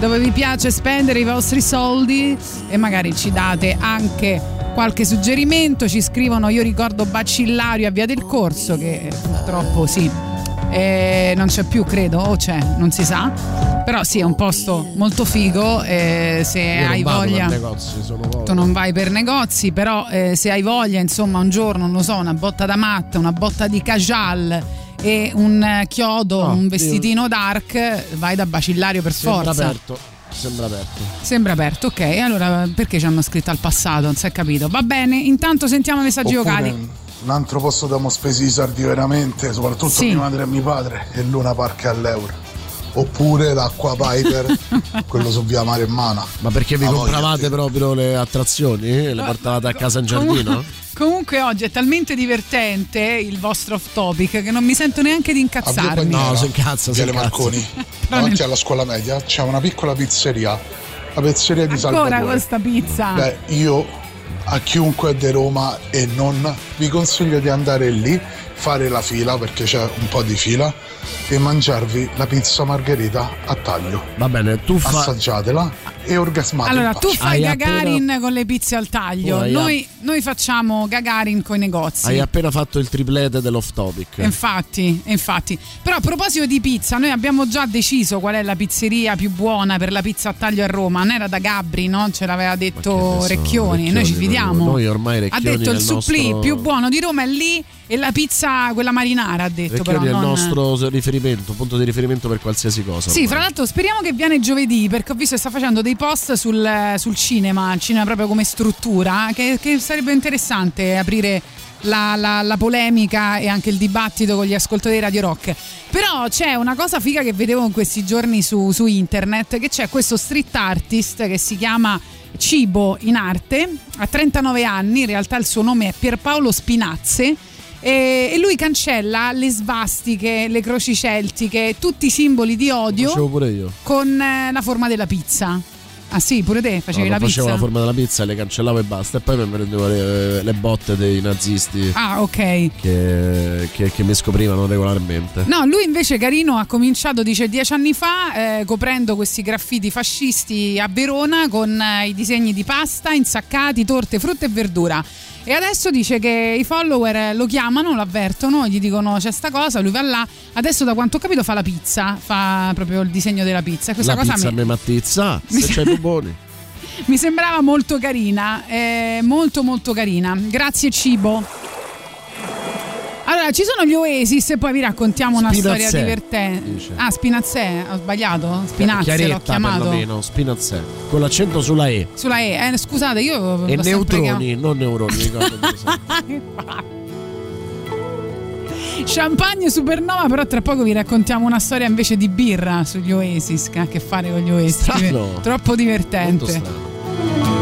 dove vi piace spendere i vostri soldi e magari ci date anche qualche suggerimento. Ci scrivono io ricordo Bacillario a Via del Corso che eh, purtroppo sì. eh, non c'è più credo o c'è non si sa però sì è un posto molto figo eh, se Io non hai voglia negozi, tu non vai per negozi, però eh, se hai voglia, insomma, un giorno, non lo so, una botta da matta, una botta di cajal e un chiodo, No, un io- vestitino dark, vai da bacillario per Sembra forza. aperto. Sembra aperto. Sembra aperto, ok. Allora perché ci hanno scritto al passato? Non si è capito. Va bene, intanto sentiamo i messaggi Oppure vocali. Un altro posto da spesi i sardi veramente, soprattutto Sì. mia madre e mio padre, è Luna Park all'Euro. Oppure l'acqua Piper, quello su via Maremmana. Ma perché vi compravate proprio le attrazioni? Le portavate a casa in giardino? Comunque oggi è talmente divertente il vostro off topic che non mi sento neanche di A incazzarmi. Via Paniera, incazza, si incazza. Marconi, davanti alla scuola media, c'è una piccola pizzeria, la pizzeria di Ancora Salvatore. questa pizza. Beh, io a chiunque è di Roma e non vi consiglio di andare lì, fare la fila perché c'è un po' di fila e mangiarvi la pizza margherita a taglio. Va bene, tu fa- assaggiatela e orgasmate. Allora, tu fai Gagarin con le pizze al taglio, Tu hai noi, noi facciamo Gagarin con i negozi. Hai appena fatto il triplete dell'off topic. Infatti, infatti. Però a proposito di pizza, noi abbiamo già deciso qual è la pizzeria più buona per la pizza a taglio a Roma. Non era da Gabri, no? Ce l'aveva detto adesso Recchioni. Noi Recchioni, ci fidiamo. noi ormai ha Recchioni detto è il supplì nostro- più buono di Roma è lì e la pizza, quella marinara, ha detto. Perché Però è il non... nostro riferimento, punto di riferimento per qualsiasi cosa. Sì, fra l'altro speriamo che viene giovedì perché ho visto che sta facendo dei post sul, sul cinema, il cinema proprio come struttura, che, che sarebbe interessante aprire la, la- la polemica e anche il dibattito con gli ascoltatori di Radio Rock. Però c'è una cosa figa che vedevo in questi giorni su, su internet, che c'è questo street artist che si chiama Cibo in arte, ha 39 anni, in realtà il suo nome è Pierpaolo Spinazze. E e lui cancella le svastiche, le croci celtiche, tutti i simboli di odio con eh, la forma della pizza. Ah sì, pure te facevi No, la facevo pizza? la forma della pizza, le cancellavo e basta. E poi mi prendevo le, le botte dei nazisti Ah, ok. che, che- che mi scoprivano regolarmente. No, lui invece carino ha cominciato, dice, dieci anni fa, eh, coprendo questi graffiti fascisti a Verona con eh, i disegni di pasta, insaccati, torte, frutta e verdura. E adesso dice che i follower lo chiamano, lo avvertono, gli dicono c'è sta cosa, lui va là. Adesso da quanto ho capito fa la pizza, fa proprio il disegno della pizza. Questa la cosa pizza mi, me mattizza, se c'è più buoni. mi sembrava molto carina, eh, molto molto carina. Grazie cibo. Allora, ci sono gli Oasis e poi vi raccontiamo una Spinazzè, storia divertente. dice. Ah, Spinazzè, ho sbagliato? Spinazze l'ho Chiaretta chiamato. perlomeno, spinazzè. Con l'accento sulla E. Sulla E, eh, scusate, io E l'ho neutroni, non neuroni, Champagne Supernova, però tra poco vi raccontiamo una storia invece di birra sugli Oasis che ha a che fare con gli Oasis. Strano. Troppo Molto divertente. strano.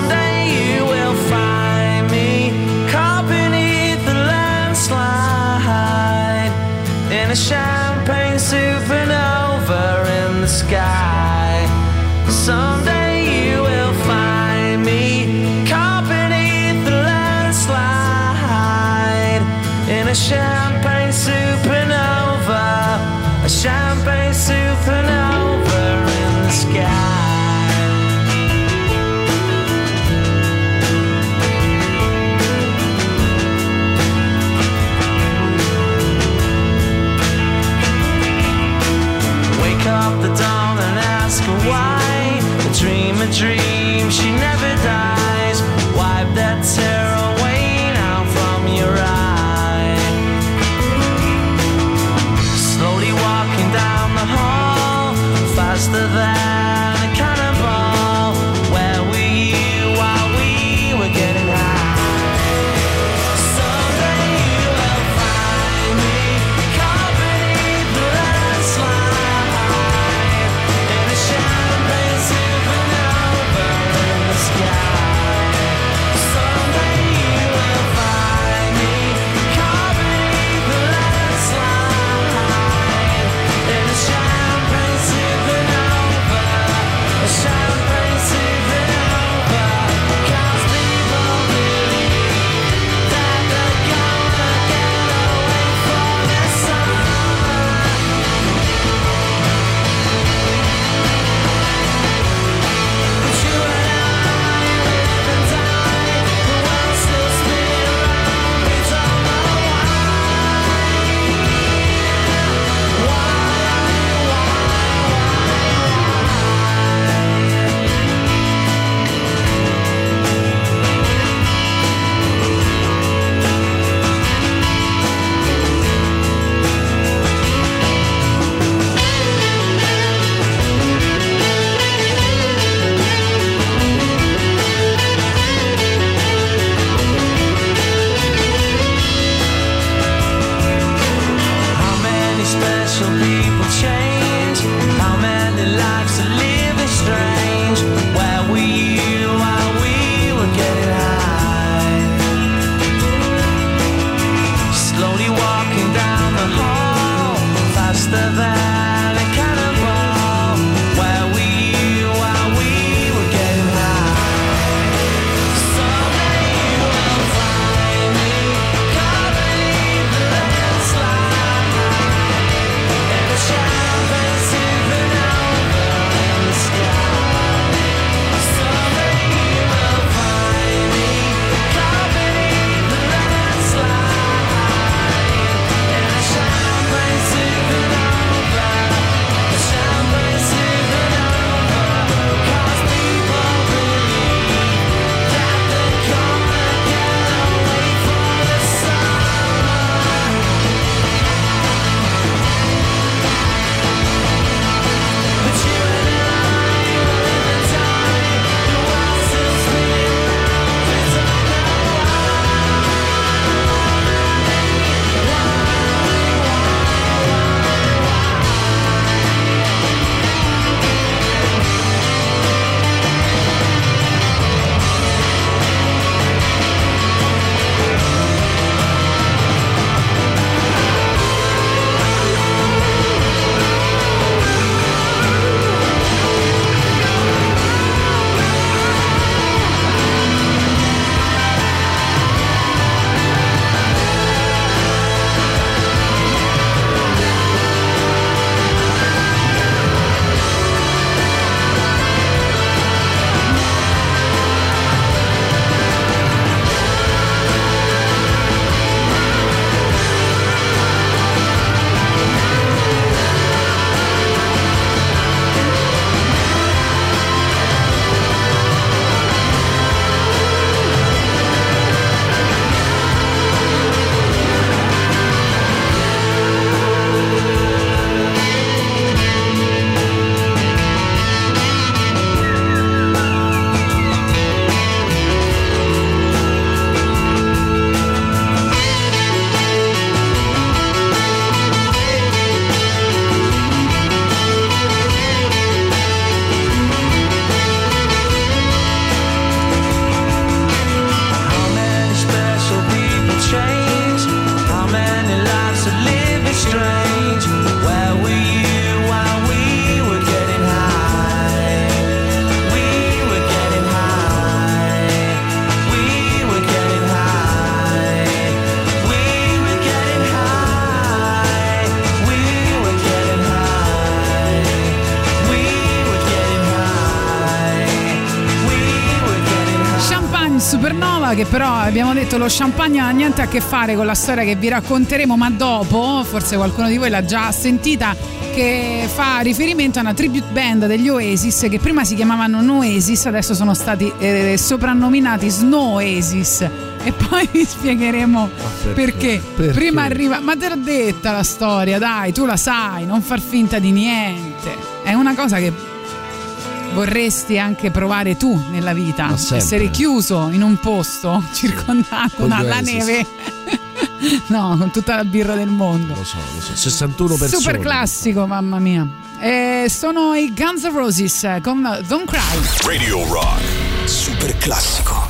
a champagne supernova in the sky. Someday you will find me caught beneath the landslide in a champagne geometry però abbiamo detto lo champagne ha niente a che fare con la storia che vi racconteremo, ma dopo, forse qualcuno di voi l'ha già sentita, che fa riferimento a una tribute band degli Oasis che prima si chiamavano Noasis, adesso sono stati eh, soprannominati Snowasis. E poi vi spiegheremo perché. Perché? Prima arriva, ma te l'ho detta la storia, dai, tu la sai, non far finta di niente. È una cosa che vorresti anche provare tu nella vita, essere chiuso in un posto circondato Con dalla neve. no, con tutta la birra del mondo. Lo so, lo so. 61 persone. Super classico, mamma mia. Eh, sono i Guns N' Roses con Don't Cry. Radio Rock. Super classico.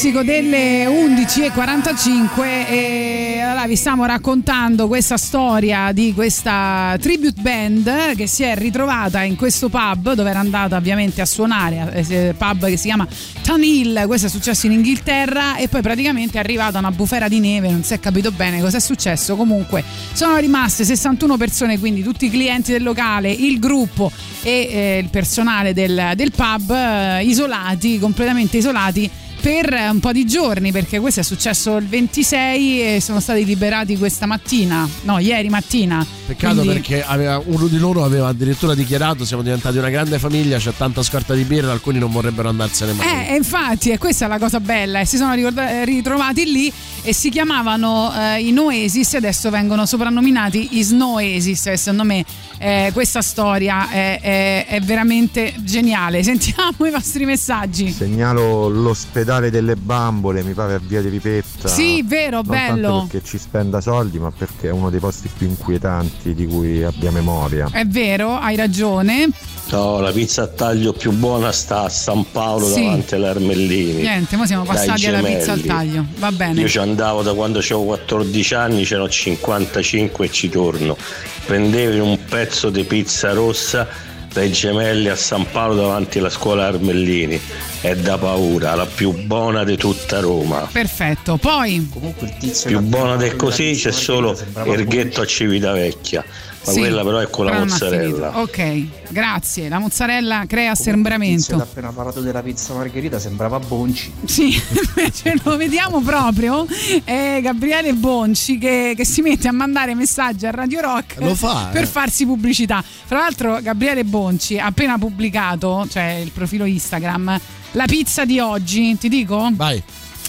Classico delle 11.45 e allora vi stiamo raccontando questa storia di questa tribute band che si è ritrovata in questo pub dove era andata ovviamente a suonare, eh, pub che si chiama Tun Hill, questo è successo in Inghilterra e poi praticamente è arrivata una bufera di neve, non si è capito bene cosa è successo, comunque sono rimaste 61 persone, quindi tutti i clienti del locale, il gruppo e eh, il personale del, del pub eh, isolati, completamente isolati per un po' di giorni perché questo è successo il 26 e sono stati liberati questa mattina, no ieri mattina. Peccato Quindi- perché aveva- uno di loro aveva addirittura dichiarato siamo diventati una grande famiglia, c'è tanta scorta di birra, alcuni non vorrebbero andarsene mai. Eh, infatti, e questa è la cosa bella. e Si sono eh, ritrovati lì e si chiamavano eh, i Noesis e adesso vengono soprannominati i Snoesis. E secondo me eh, questa storia è, è- è veramente geniale. Sentiamo i vostri messaggi. Segnalo l'ospedale delle bambole, mi pare a via di Ripetta. Sì, vero, non bello. tanto perché ci spenda soldi, ma perché è uno dei posti più inquietanti di cui abbia memoria. È vero, hai ragione. No, la pizza a taglio più buona sta a San Paolo Sì. davanti all'Armellini. Niente, ora siamo passati alla pizza al taglio. Va bene. Io ci andavo da quando avevo 14 anni, c'erano 55 e ci torno. Prendevi un pezzo di pizza rossa dai gemelli a San Paolo davanti alla scuola Armellini. È da paura, la più buona di tutta Roma. Perfetto. Poi. Più buona di così c'è solo il ghetto a Civitavecchia. Ma Sì, quella però è con la mozzarella. Ok, grazie. La mozzarella crea Tizio assembramento. ha appena parlato della pizza margherita, sembrava Bonci. Sì, invece lo vediamo proprio. È Gabriele Bonci che, che si mette a mandare messaggi a Radio Rock Lo fa, per eh. farsi pubblicità. Fra l'altro, Gabriele Bonci ha appena pubblicato, cioè il profilo Instagram, la pizza di oggi. Ti dico? Vai.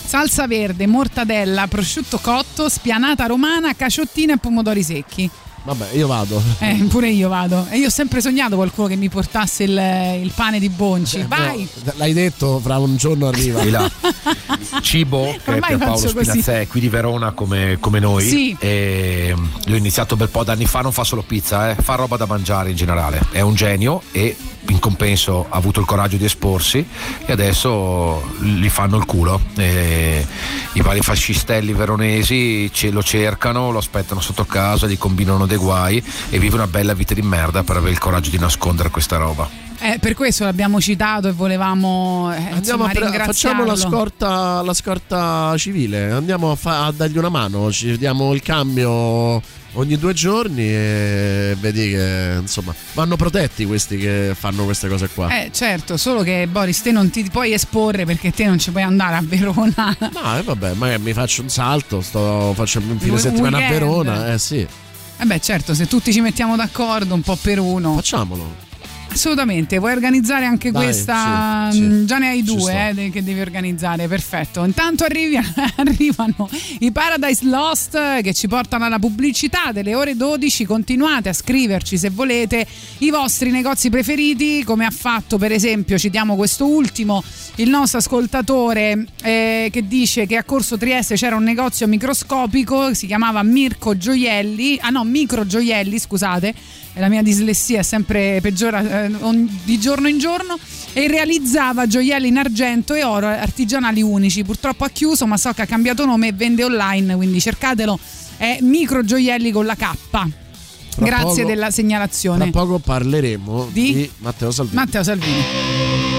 Salsa verde, mortadella, prosciutto cotto, spianata romana, caciottine e pomodori secchi. Vabbè, io vado. Eh, pure io vado. E io ho sempre sognato qualcuno che mi portasse il, il pane di Bonci. Vai! No, l'hai detto, fra un giorno arriva. Là. Cibo, che è faccio così. Spinazzè, qui di Verona come, come noi. Sì. E mm, lui ha iniziato un bel po' d'anni fa, non fa solo pizza, eh, fa roba da mangiare in generale. È un genio e in compenso ha avuto il coraggio di esporsi e adesso gli fanno il culo. E I vari fascistelli veronesi ce lo cercano, lo aspettano sotto casa, gli combinano dei guai e vive una bella vita di merda per avere il coraggio di nascondere questa roba. Eh, per questo l'abbiamo citato e volevamo eh, Andiamo insomma, a pre- facciamo la scorta, la scorta civile, andiamo a, fa- a dargli una mano, ci diamo il cambio ogni due giorni e vedi che insomma vanno protetti questi che fanno queste cose qua. Eh certo, solo che Boris te non ti puoi esporre perché te non ci puoi andare a Verona. No, e vabbè, magari mi faccio un salto, sto, faccio un fine Un settimana a weekend. Verona, eh sì. Eh beh certo, se tutti ci mettiamo d'accordo un po' per uno. Facciamolo. Assolutamente, vuoi organizzare anche Dai, questa? sì, sì. Mm, Già ne hai due eh, che devi organizzare, perfetto. Intanto arrivi- arrivano i Paradise Lost che ci portano alla pubblicità delle ore 12. Continuate a scriverci se volete i vostri negozi preferiti, come ha fatto per esempio, citiamo questo ultimo, il nostro ascoltatore eh, che dice che a Corso Trieste c'era un negozio microscopico, si chiamava Mirko Gioielli, ah no, Micro Gioielli, scusate, la mia dislessia è sempre peggiora eh, di giorno in giorno e realizzava gioielli in argento e oro artigianali unici. Purtroppo ha chiuso, ma so che ha cambiato nome e vende online, quindi cercatelo. È Micro Gioielli con la K. Fra Grazie poco- della segnalazione. Tra poco parleremo Di? di, Matteo Salvini. Matteo Salvini.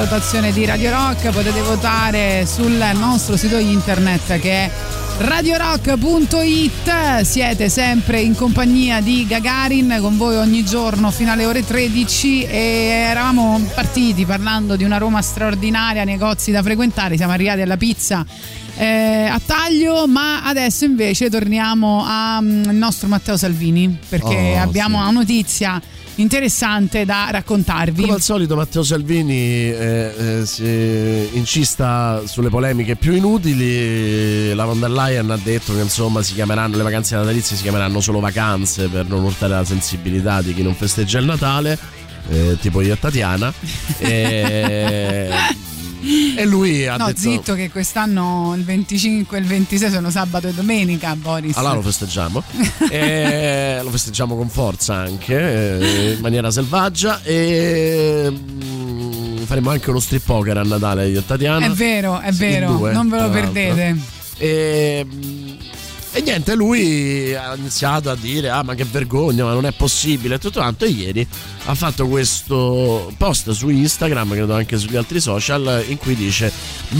Rotazione di Radio Rock. Potete votare sul nostro sito internet che è radiorock.it siete sempre in compagnia di Gagarin con voi ogni giorno fino alle ore 13 e eravamo partiti parlando di una Roma straordinaria negozi da frequentare. Siamo arrivati alla pizza eh, a taglio ma adesso invece torniamo al nostro Matteo Salvini perché Oh, abbiamo sì. una notizia interessante da raccontarvi Come al solito Matteo Salvini eh, eh, si incista sulle polemiche più inutili. La von der Leyen ha detto che insomma si chiameranno le vacanze natalizie si chiameranno solo vacanze per non urtare la sensibilità di chi non festeggia il Natale, eh, tipo io e Tatiana. e, e lui ha no, detto zitto che quest'anno il 25 e il 26 sono sabato e domenica, Boris. Allora lo festeggiamo. e lo festeggiamo con forza anche, eh, in maniera selvaggia. E mm, faremo anche uno strip poker a Natale io e Tatiana. È vero, è vero, non ve lo perdete. E, e niente, lui ha iniziato a dire: Ah, ma che vergogna, ma non è possibile. E tutto quanto. E ieri ha fatto questo post su Instagram, credo anche sugli altri social, in cui dice: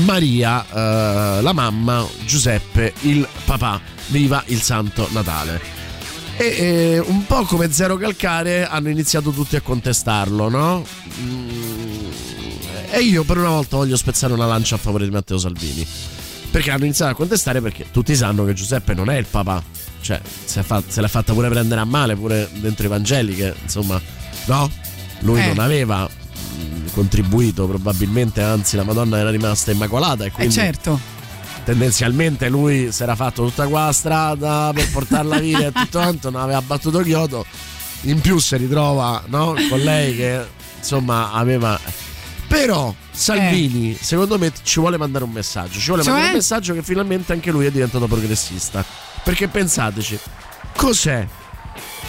Maria, eh, la mamma, Giuseppe, il papà, viva il Santo Natale. E eh, un po' come Zero Calcare hanno iniziato tutti a contestarlo, no? Mm, E io per una volta voglio spezzare una lancia a favore di Matteo Salvini. Perché hanno iniziato a contestare perché tutti sanno che Giuseppe non è il papà. Cioè, è fa- se l'è fatta pure prendere a male, pure dentro i Vangeli, che insomma, no? Lui Eh. non aveva mm, contribuito, probabilmente, anzi la Madonna era rimasta immacolata e Eh quindi certo. tendenzialmente lui si era fatto tutta qua strada per portarla via e tutto quanto, non aveva battuto chiodo. In più si ritrova no, con lei che insomma aveva. Però Salvini, secondo me, ci vuole mandare un messaggio. Ci vuole Cioè? mandare un messaggio che finalmente anche lui è diventato progressista. Perché pensateci, cos'è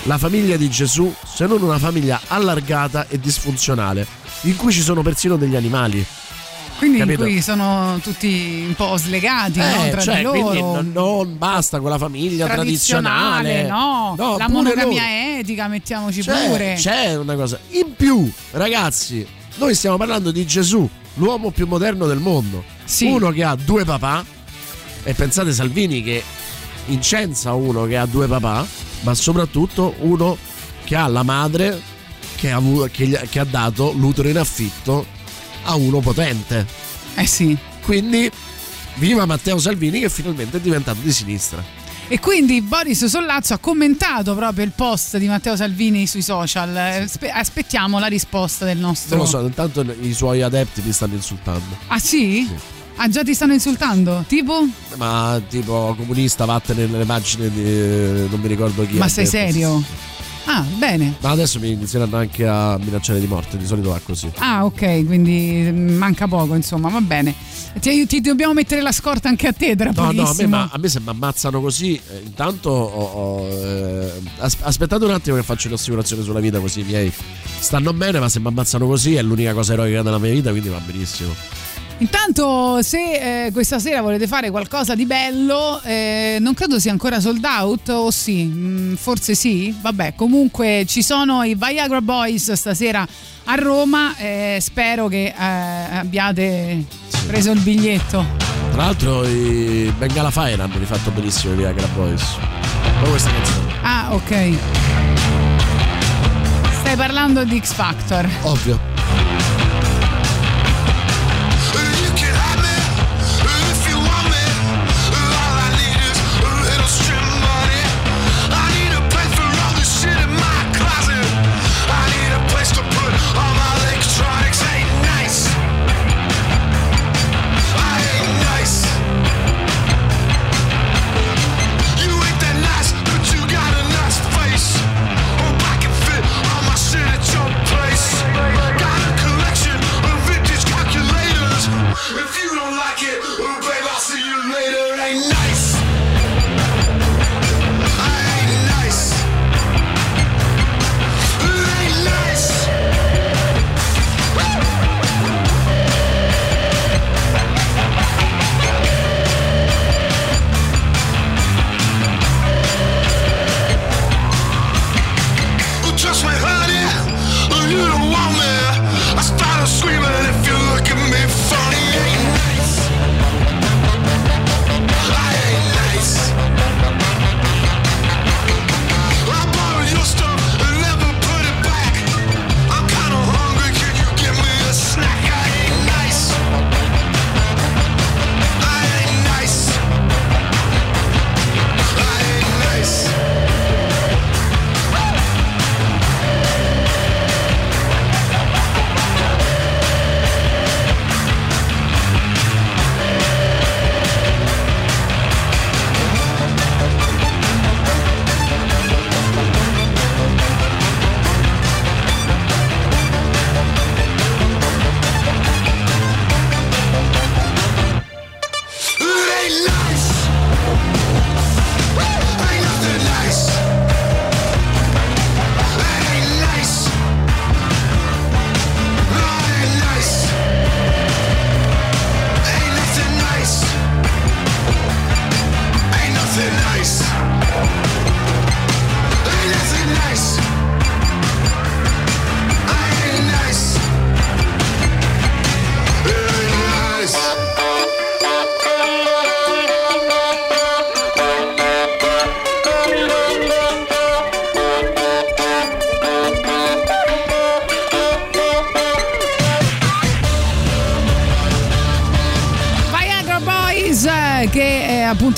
la famiglia di Gesù se non una famiglia allargata e disfunzionale, in cui ci sono persino degli animali? Quindi Capito? qui sono tutti un po' slegati no, Eh, tra cioè, di loro. non, non basta con la famiglia tradizionale. no, No, la monogamia loro. etica, mettiamoci C'è, pure. c'è una cosa. In più, ragazzi, noi stiamo parlando di Gesù, l'uomo più moderno del mondo. Uno che ha due papà. E pensate Salvini che incensa uno che ha due papà, ma soprattutto uno che ha la madre che ha, che che ha dato l'utero in affitto a uno potente. Eh sì. Quindi, viva Matteo Salvini che finalmente è diventato di sinistra. E quindi Boris Sollazzo ha commentato proprio il post di Matteo Salvini sui social. Eh, spe- aspettiamo la risposta del nostro. Non lo so, intanto i suoi adepti li stanno insultando. Ah sì? Ah già ti stanno insultando? Tipo? Ma tipo comunista, vattene nelle pagine di. non mi ricordo chi. Ma sei detto. serio? Ah, bene. Ma adesso mi inizieranno anche a minacciare di morte, di solito va così. Ah, ok, quindi mm, manca poco, insomma, va bene. Ti, ti dobbiamo mettere la scorta anche a te tra No, no, a me, ma- a me se mi ammazzano così, eh, intanto ho, ho, eh, as- aspettate un attimo che faccio l'assicurazione sulla vita così i miei stanno bene, ma se mi ammazzano così è l'unica cosa eroica della mia vita, quindi va benissimo. Intanto, se eh, questa sera volete fare qualcosa di bello, eh, non credo sia ancora sold out, o sì? Mm, forse sì? Vabbè, comunque ci sono i Viagra Boys stasera a Roma. eh, spero che eh, abbiate preso il biglietto. Tra l'altro i Bengala Fire hanno rifatto benissimo i Viagra Boys. Ma questa canzone. Ah, ok. Stai parlando di X Factor. Ovvio.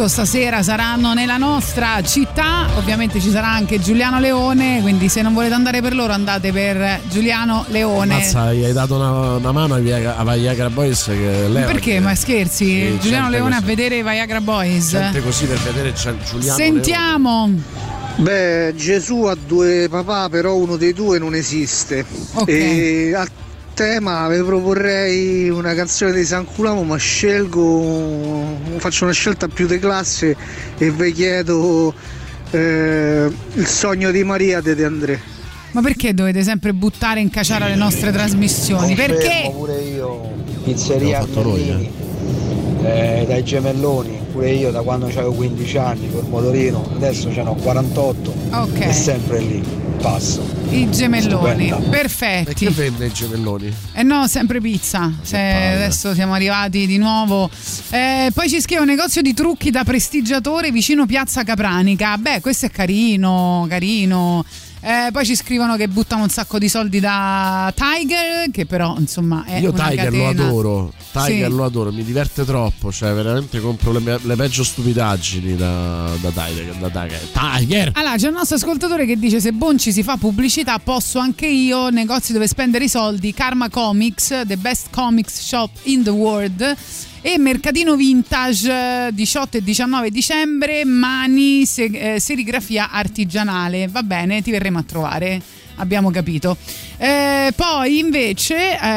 Appunto stasera saranno nella nostra città. Ovviamente ci sarà anche Giuliano Leone, quindi se non volete andare per loro andate per Giuliano Leone. Mazza, gli hai dato una, una mano a Viagra, a Boys che leva. Perché? che- Ma scherzi? Sì, Giuliano Leone a così. vedere i Viagra Boys. Gente così per vedere c'è Giuliano Sentiamo. Beh, Gesù ha due papà, però uno dei due non esiste. Ok. E a tema vi proporrei una canzone di San Culamo, ma scelgo, faccio una scelta più di classe e vi chiedo eh, il sogno di Maria di De André. Ma perché dovete sempre buttare in caciara le nostre trasmissioni? Confermo Perché? pure io, pizzeria Armellini, eh, dai gemelloni, pure io da quando avevo 15 anni col motorino, adesso ce n'ho 48 Ok. e sempre lì, passo. I gemelloni, Stupenda. perfetti. E che vende i gemelloni? Eh no, sempre pizza. Se adesso siamo arrivati di nuovo. Eh, poi ci scrive un negozio di trucchi da prestigiatore vicino Piazza Capranica. Beh, questo è carino, carino. Eh, poi ci scrivono che buttano un sacco di soldi da Tiger, che però insomma è Io Tiger lo catena. adoro. Tiger Sì. lo adoro, mi diverte troppo. Cioè, veramente compro le, le peggio stupidaggini da, da Tiger. Da Tiger. Tiger! Allora, c'è un nostro ascoltatore che dice: Se Bonci si fa pubblicità, posso anche io. Negozi dove spendere i soldi. Karma Comics, the best comics shop in the world. E Mercatino Vintage eh, 18 e 19 dicembre, Mani, se- eh, serigrafia artigianale. Va bene, ti verremo a trovare. Abbiamo capito. Eh, poi invece, eh,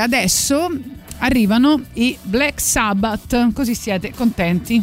adesso arrivano i Black Sabbath. Così siete contenti.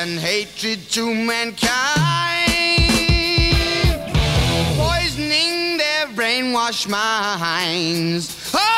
And hatred to mankind, poisoning their brainwashed minds. Oh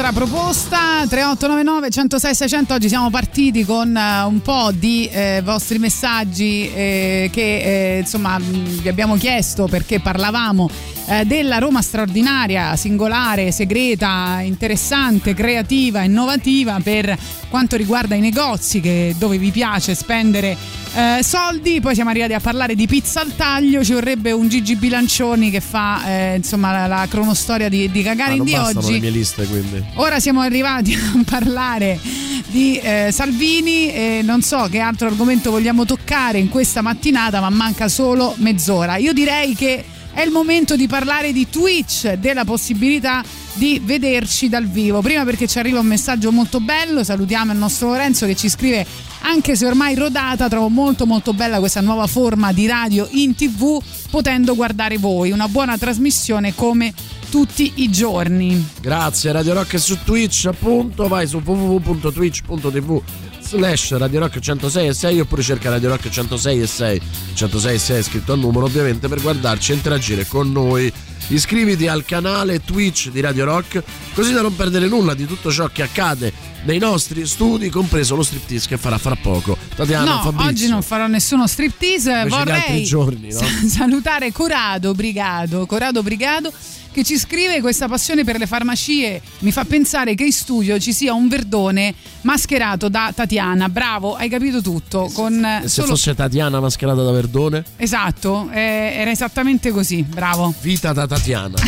vostra proposta 3899 106 600 oggi siamo partiti con eh, un po' di eh, vostri messaggi eh, che eh, insomma mh, vi abbiamo chiesto perché parlavamo eh, della Roma straordinaria, singolare, segreta, interessante, creativa, innovativa per quanto riguarda i negozi che- dove vi piace spendere eh, soldi. Poi siamo arrivati a parlare di pizza al taglio, ci vorrebbe un Gigi Bilancioni che fa eh, insomma la, la cronostoria di, di Ah, Gagarin non di oggi. liste. Ora siamo arrivati a parlare di eh, Salvini e non so che altro argomento vogliamo toccare in questa mattinata, ma manca solo mezz'ora. Io direi che è il momento di parlare di Twitch, della possibilità di vederci dal vivo. Prima perché ci arriva un messaggio molto bello, salutiamo il nostro Lorenzo che ci scrive anche se ormai rodata, trovo molto molto bella questa nuova forma di radio in tv potendo guardare voi. Una buona trasmissione come tutti i giorni. Grazie, Radio Rock su Twitch, appunto, vai su www.twitch.tv slash Radio Rock 106 e 6 oppure cerca Radio Rock 106 e 6 106 e 6 è scritto al numero ovviamente per guardarci e interagire con noi iscriviti al canale Twitch di Radio Rock così da non perdere nulla di tutto ciò che accade nei nostri studi compreso lo striptease che farà fra poco Tatiana no, Fabrizio oggi non farò nessuno striptease. Vorrei giorni, no? sa- salutare Corrado Brigado. Corrado Brigado che ci scrive questa passione per le farmacie mi fa pensare che in studio ci sia un verdone mascherato da Tatiana. Bravo, hai capito tutto. Con eh, e se solo- fosse Tatiana mascherata da Verdone Esatto, eh, era esattamente così. Bravo. vita da Tatiana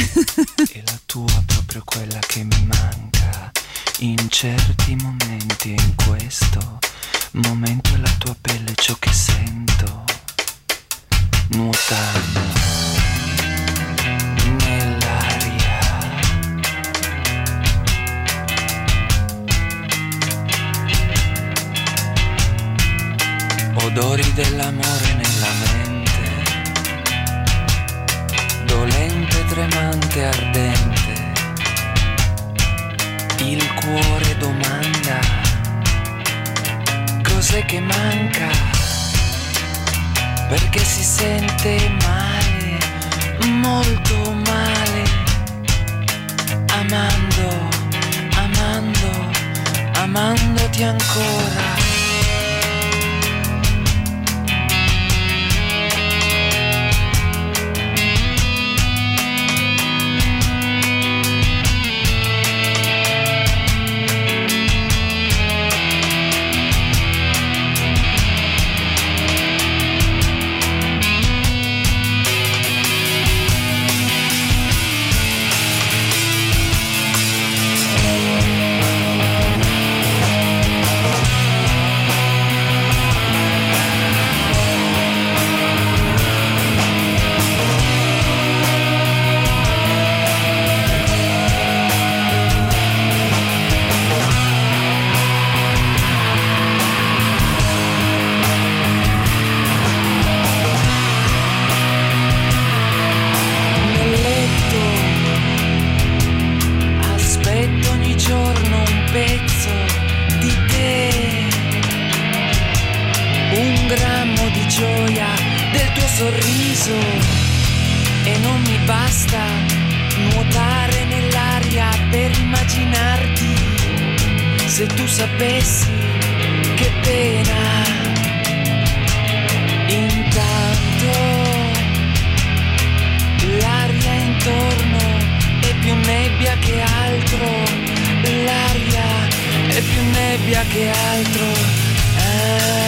E la tua proprio quella che mi manca in certi momenti e in questo momento è la tua pelle ciò che sento, nuotando Odori dell'amore nella mente, dolente, tremante, ardente. Il cuore domanda cos'è che manca, perché si sente male, molto male, amando, amando, amandoti ancora. Se tu sapessi che pena intanto L'aria intorno è più nebbia che altro, l'aria è più nebbia che altro. Ah.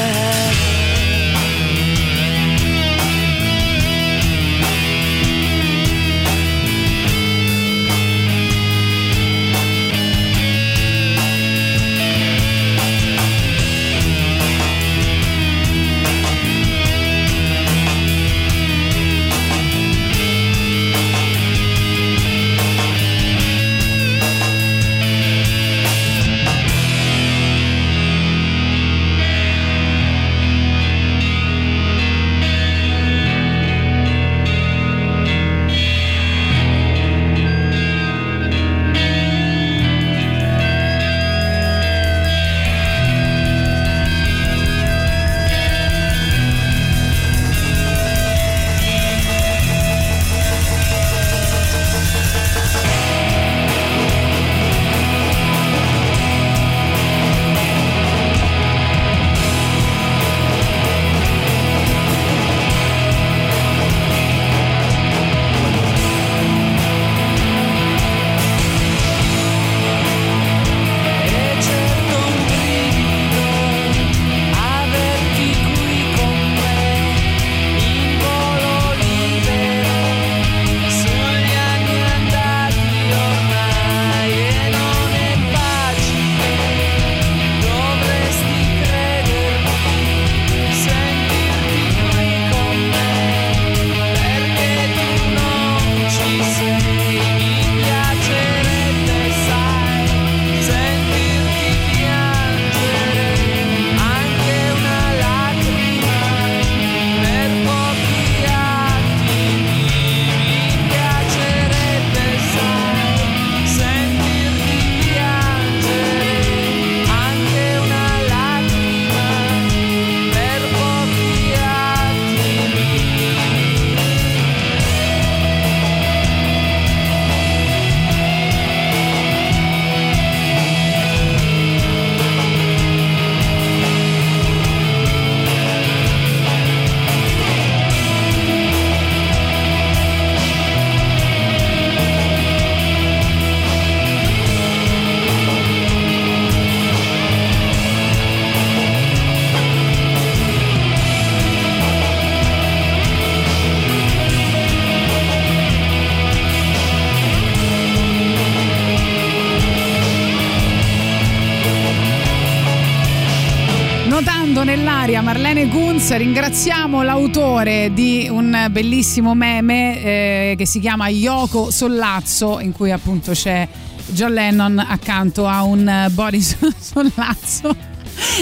Kunz, ringraziamo l'autore di un bellissimo meme eh, che si chiama Yoko Sollazzo in cui appunto c'è John Lennon accanto a un Boris Sollazzo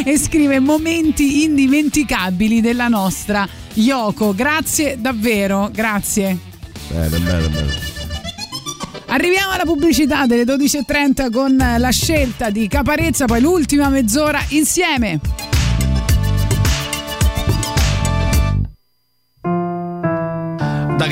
e scrive momenti indimenticabili della nostra Yoko. Grazie davvero, grazie. Bene, bene, bene. Arriviamo alla pubblicità delle 12.30 con la scelta di Caparezza, poi l'ultima mezz'ora insieme.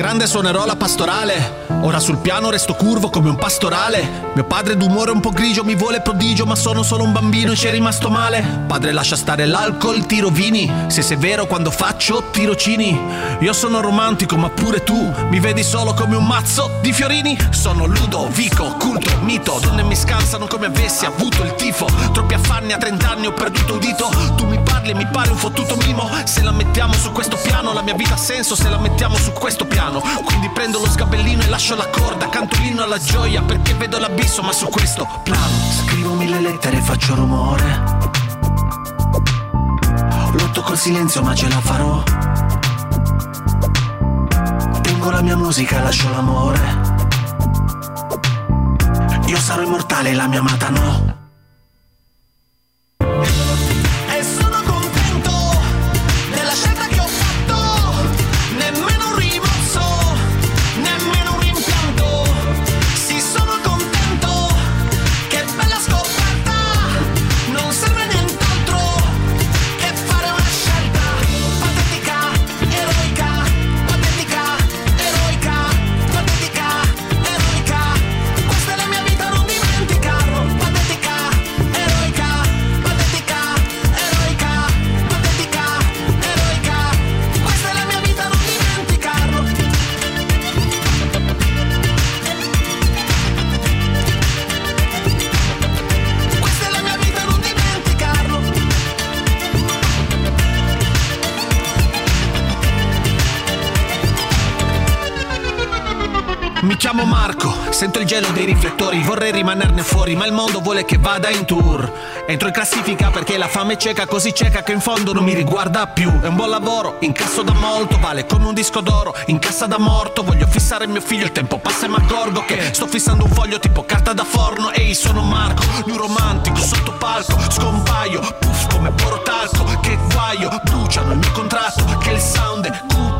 Grande suonerò la pastorale. Ora sul piano resto curvo come un pastorale. Mio padre d'umore un po' grigio mi vuole prodigio, ma sono solo un bambino e ci è rimasto male. Padre lascia stare l'alcol, tiro vini. Se sei vero quando faccio tirocini. Io sono romantico, ma pure tu mi vedi solo come un mazzo di fiorini. Sono Ludovico, culto, mito. Donne mi scansano come avessi avuto il tifo. Troppi affanni a 30 anni ho perduto un dito. Tu mi parli e mi pare un fottuto mimo. Se la mettiamo su questo piano, la mia vita ha senso se la mettiamo su questo piano. Quindi prendo lo sgabellino e lascio la corda. Canto l'inno alla gioia perché vedo l'abisso, ma su questo piano. Scrivo mille lettere e faccio rumore. Lotto col silenzio, ma ce la farò. Tengo la mia musica, lascio l'amore. Io sarò immortale, la mia amata no. Riflettori, vorrei rimanerne fuori, ma il mondo vuole che vada in tour. Entro in classifica perché la fame è cieca, così cieca che in fondo non mi riguarda più. È un buon lavoro, incasso da molto, vale come un disco d'oro, in cassa da morto. Voglio fissare mio figlio, il tempo passa e mi accorgo che sto fissando un foglio tipo carta da forno. Ehi, sono Marco, new romantico, sotto palco, scompaio, puff come porotalco. Che guaio, bruciano il mio contratto, che il sound è cupo,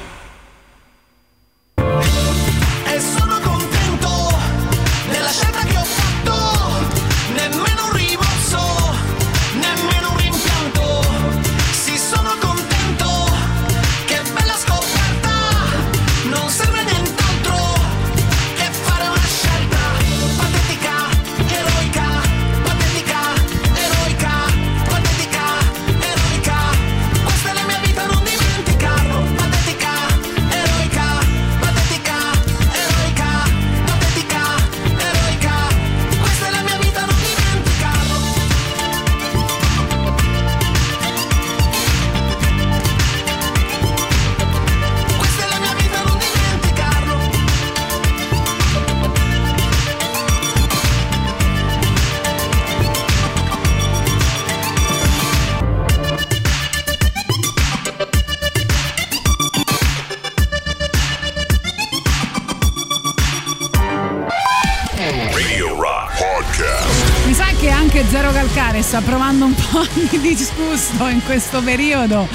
In questo periodo.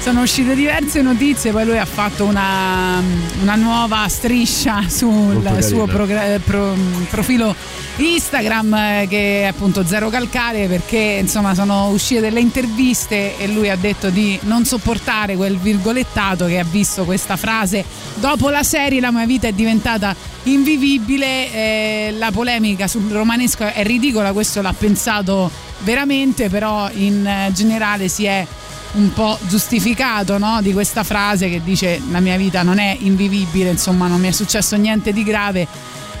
Sono uscite diverse notizie, poi lui ha fatto una, una nuova striscia sul suo progra- pro- profilo Instagram eh, che è appunto Zero Calcare perché insomma sono uscite delle interviste e lui ha detto di non sopportare quel virgolettato che ha visto questa frase dopo la serie la mia vita è diventata invivibile eh, la polemica sul romanesco è ridicola questo l'ha pensato veramente però in eh, generale si è un po' giustificato no? di questa frase che dice la mia vita non è invivibile, insomma non mi è successo niente di grave,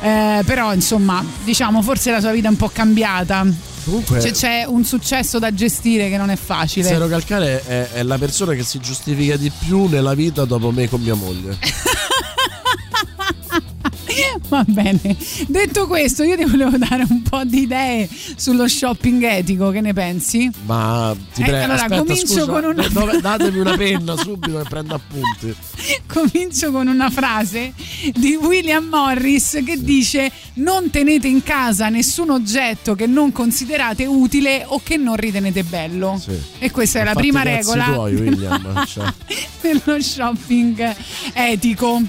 eh, però insomma diciamo forse la sua vita è un po' cambiata. Comunque, Cioè, c'è un successo da gestire che non è facile. Zero Calcare è, è la persona che si giustifica di più nella vita dopo me con mia moglie. Va bene. Detto questo, io ti volevo dare un po' di idee sullo shopping etico, che ne pensi? Ma ti Eh, prego, allora, aspetta, comincio scusa, con una- dove- datemi una penna subito e prendo appunti. Comincio con una frase di William Morris che dice non tenete in casa nessun oggetto che non considerate utile o che non ritenete bello. Sì. E questa è la prima regola tuoi, William, cioè. dello shopping etico.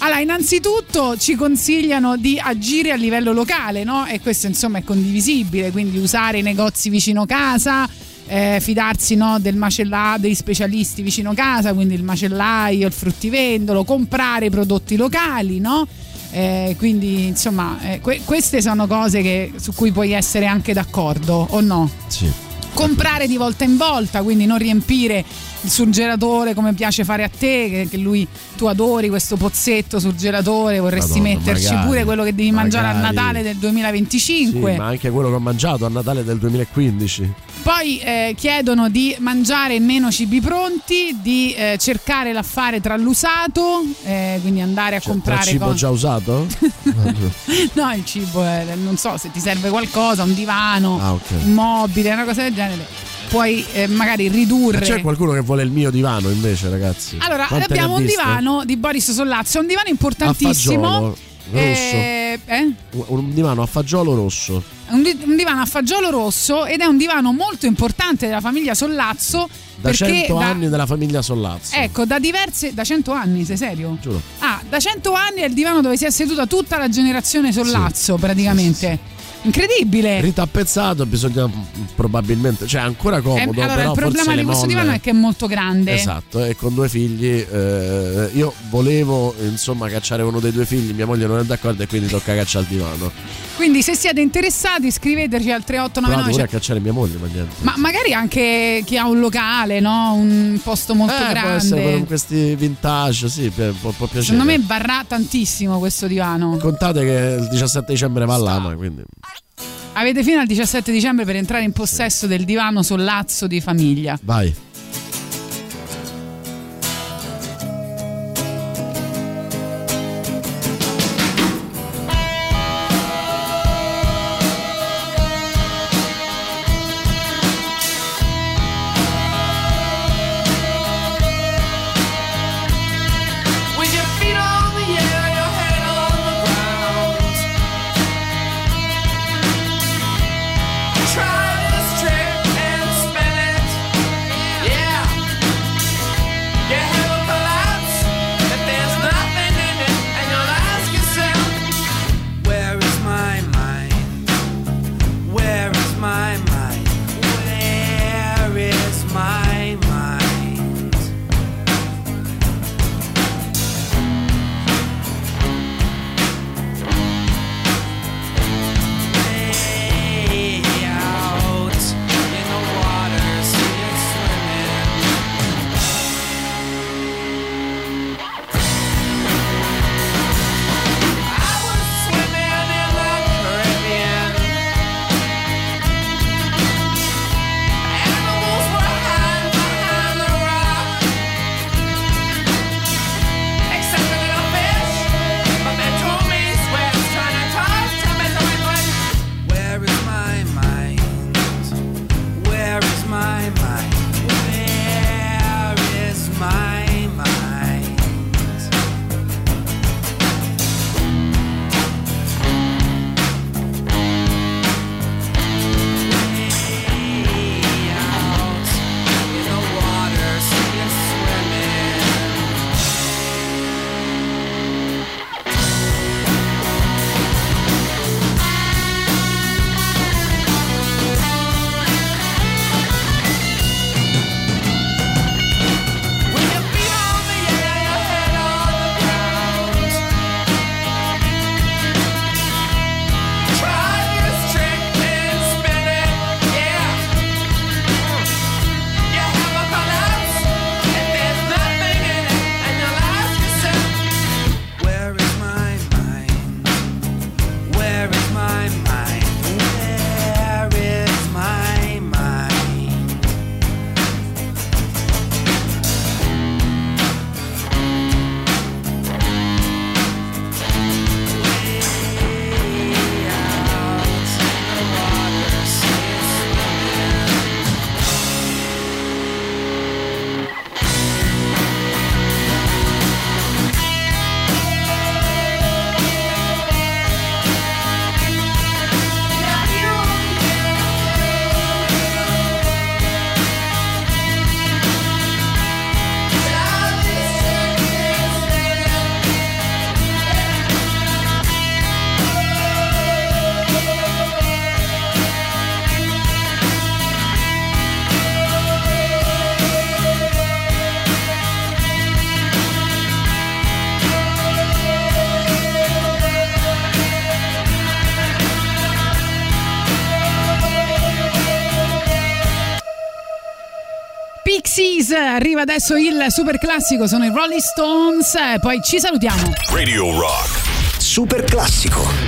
Allora, innanzitutto ci consigliano di agire a livello locale, no? E questo insomma è condivisibile, quindi usare i negozi vicino casa, eh, fidarsi no, del macellaio, degli specialisti vicino casa, quindi il macellaio, il fruttivendolo, comprare prodotti locali, no? Eh, quindi insomma eh, que- queste sono cose che- su cui puoi essere anche d'accordo o no? Sì. comprare di volta in volta, quindi non riempire il surgelatore come piace fare a te, che, che lui tu adori questo pozzetto surgelatore, vorresti Madonna, metterci magari, pure quello che devi mangiare a magari. Natale del Sì, 2025. ma anche quello che ho mangiato a Natale del 2015. Poi eh, chiedono di mangiare meno cibi pronti, di eh, cercare l'affare tra l'usato, eh, quindi andare a Cioè, comprare cibo cose. già usato? No, il cibo, è- non so se ti serve qualcosa, un divano, Ah, ok. un mobile, una cosa del genere. Puoi eh, magari ridurre. Ma C'è qualcuno che vuole il mio divano invece, ragazzi? Allora, Quante abbiamo un divano di Boris Sollazzo, un divano importantissimo. Eh, eh? Un divano a fagiolo rosso. Un, di- un divano a fagiolo rosso ed è un divano molto importante della famiglia Sollazzo Da perché 100 da- anni della famiglia Sollazzo. Ecco, da diverse da 100 anni, sei serio? Giuro. Ah, da 100 anni è il divano dove si è seduta tutta la generazione Sollazzo, praticamente. Incredibile. Ritapezzato, bisogna probabilmente, cioè ancora Eh, comodo, allora, però il problema forse di questo molle- divano è che è molto grande. Esatto, e con due figli. eh, io volevo insomma cacciare uno dei due figli, mia moglie non è d'accordo e quindi tocca cacciare il divano. Quindi se siete interessati scriveteci al Provato 3899 pure a cacciare mia moglie, ma niente. Ma magari anche chi ha un locale, no? Un posto molto Eh, può essere grande. con questi vintage, sì, può, può piacere. Secondo me varrà tantissimo questo divano. Contate che il 17 dicembre va all'ama, quindi. Avete fino al 17 dicembre per entrare in possesso del divano sollazzo di famiglia. Vai. Adesso il super classico, sono i Rolling Stones. Poi ci salutiamo. Radio Rock. Super classico.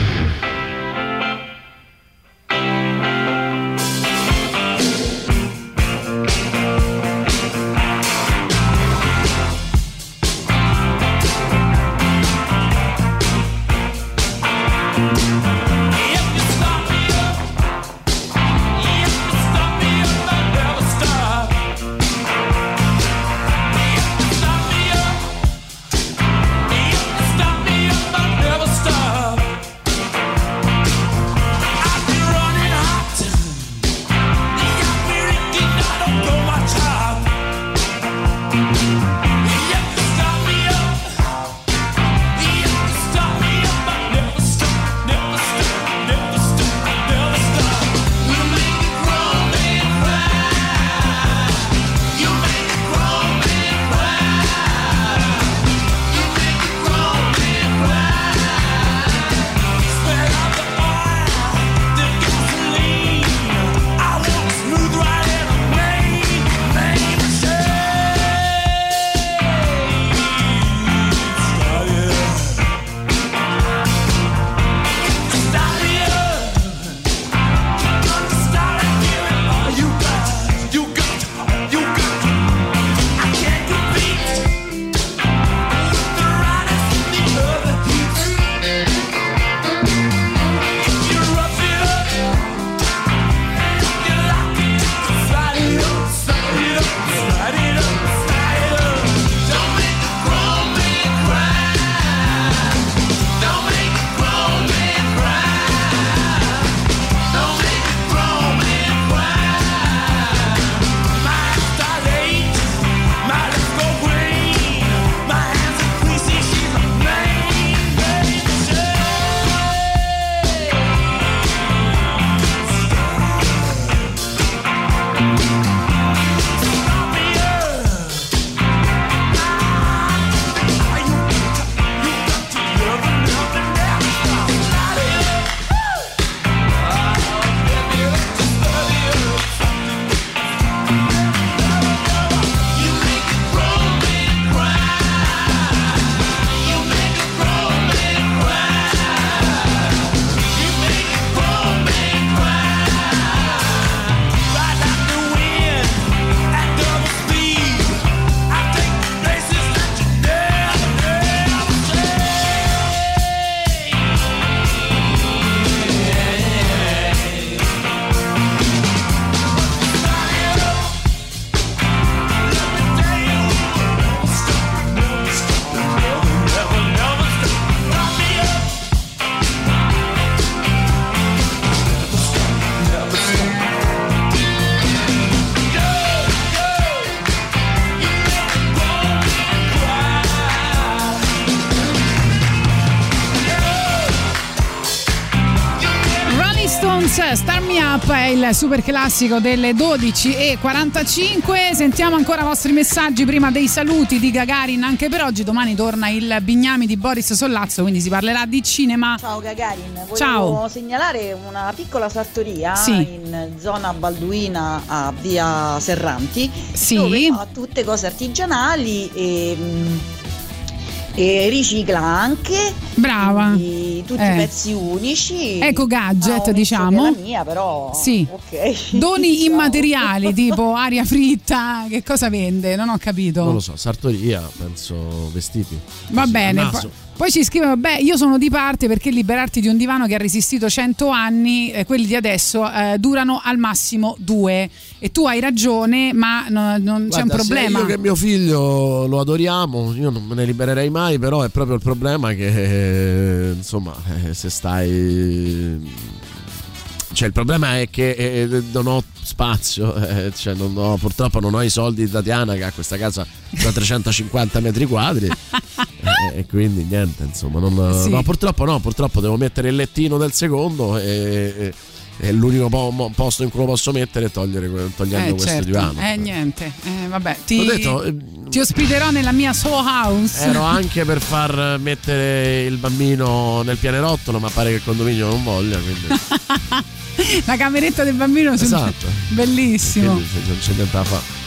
Il super classico delle 12.45. Sentiamo ancora i vostri messaggi prima dei saluti di Gagarin anche per oggi. Domani torna il Bignami di Boris Sollazzo, quindi si parlerà di cinema. Ciao Gagarin, volevo Ciao. segnalare una piccola sartoria Sì. in zona Balduina a via Serranti Sì. dove fa tutte cose artigianali e, mm, e ricicla anche Brava. tutti Eh. i pezzi unici. Eco gadget, un diciamo. che mia però. Sì. Ok. Doni immateriali tipo aria fritta, che cosa vende? Non ho capito. Non lo so, sartoria, penso vestiti. Va Così, bene. poi ci scrive: Beh, io sono di parte perché liberarti di un divano che ha resistito 100 anni, eh, quelli di adesso eh, durano al massimo due. E tu hai ragione, ma no- non c'è un Guarda, problema. Io che mio figlio lo adoriamo, io non me ne libererei mai, però è proprio il problema che eh, insomma, eh, se stai cioè il problema è che eh, non ho spazio, eh, cioè non ho- purtroppo non ho i soldi di Tatiana che ha questa casa da 350 metri quadri eh, e quindi niente, insomma, non, Sì. no, purtroppo no, purtroppo devo mettere il lettino del secondo e, e l'unico po- posto in cui lo posso mettere è togliere, togliendo Eh, questo certo. divano. Eh, niente. Eh, vabbè, ti, detto, eh, ti ospiterò nella mia Soho House. Ero anche per far mettere il bambino nel pianerottolo, ma pare che il condominio non voglia, quindi, La cameretta del bambino. Esatto. Bellissimo. quindi non c'è niente da fare.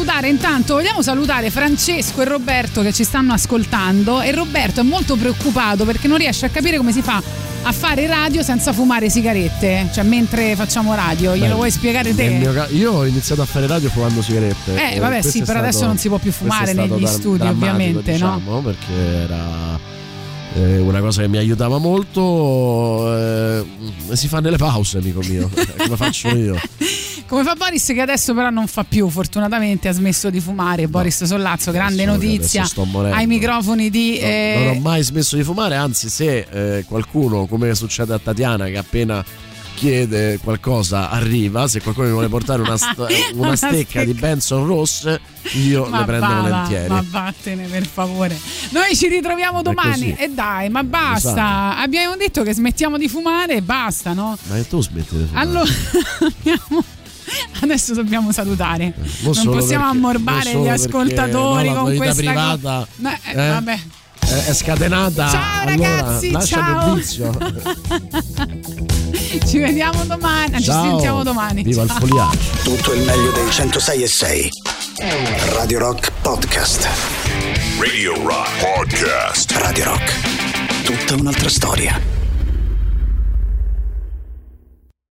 Salutare. Intanto vogliamo salutare Francesco e Roberto che ci stanno ascoltando. E Roberto è molto preoccupato perché non riesce a capire come si fa a fare radio senza fumare sigarette. Cioè, mentre facciamo radio, glielo Beh, vuoi spiegare mio te? ca- io ho iniziato a fare radio fumando sigarette. Eh, vabbè, sì, però adesso non si può più fumare negli studi, ovviamente, no? diciamo, Perché era eh, una cosa che mi aiutava molto. eh, si fa nelle pause, amico mio, come faccio io. Come fa Boris che adesso però non fa più, fortunatamente ha smesso di fumare. Boris Sollazzo, grande adesso- notizia adesso sto morendo. ai microfoni di... eh, Non ho mai smesso di fumare, anzi, se eh, qualcuno, come succede a Tatiana, che appena chiede qualcosa arriva, se qualcuno mi vuole portare una, sta- una Una stecca di stecca. Benson rosse, io ma le prendo va, volentieri. Ma vattene per favore. Noi ci ritroviamo domani. E dai, ma basta. Esatto. Abbiamo detto che smettiamo di fumare e basta, no? Ma tu smetti di fumare? Allora abbiamo- Adesso dobbiamo salutare. non non possiamo perché- ammorbare non gli ascoltatori no, la con questa co- privata, No, eh, eh, vabbè. è, scatenata. Ciao, allora, ragazzi, lascia ciao. il vizio. Ci vediamo domani. Ci Ciao. sentiamo domani. Viva il Ciao. foliaggio. Tutto il meglio dei 106 e 6. Radio Rock Podcast. Radio Rock Podcast. Radio Rock. Tutta un'altra storia.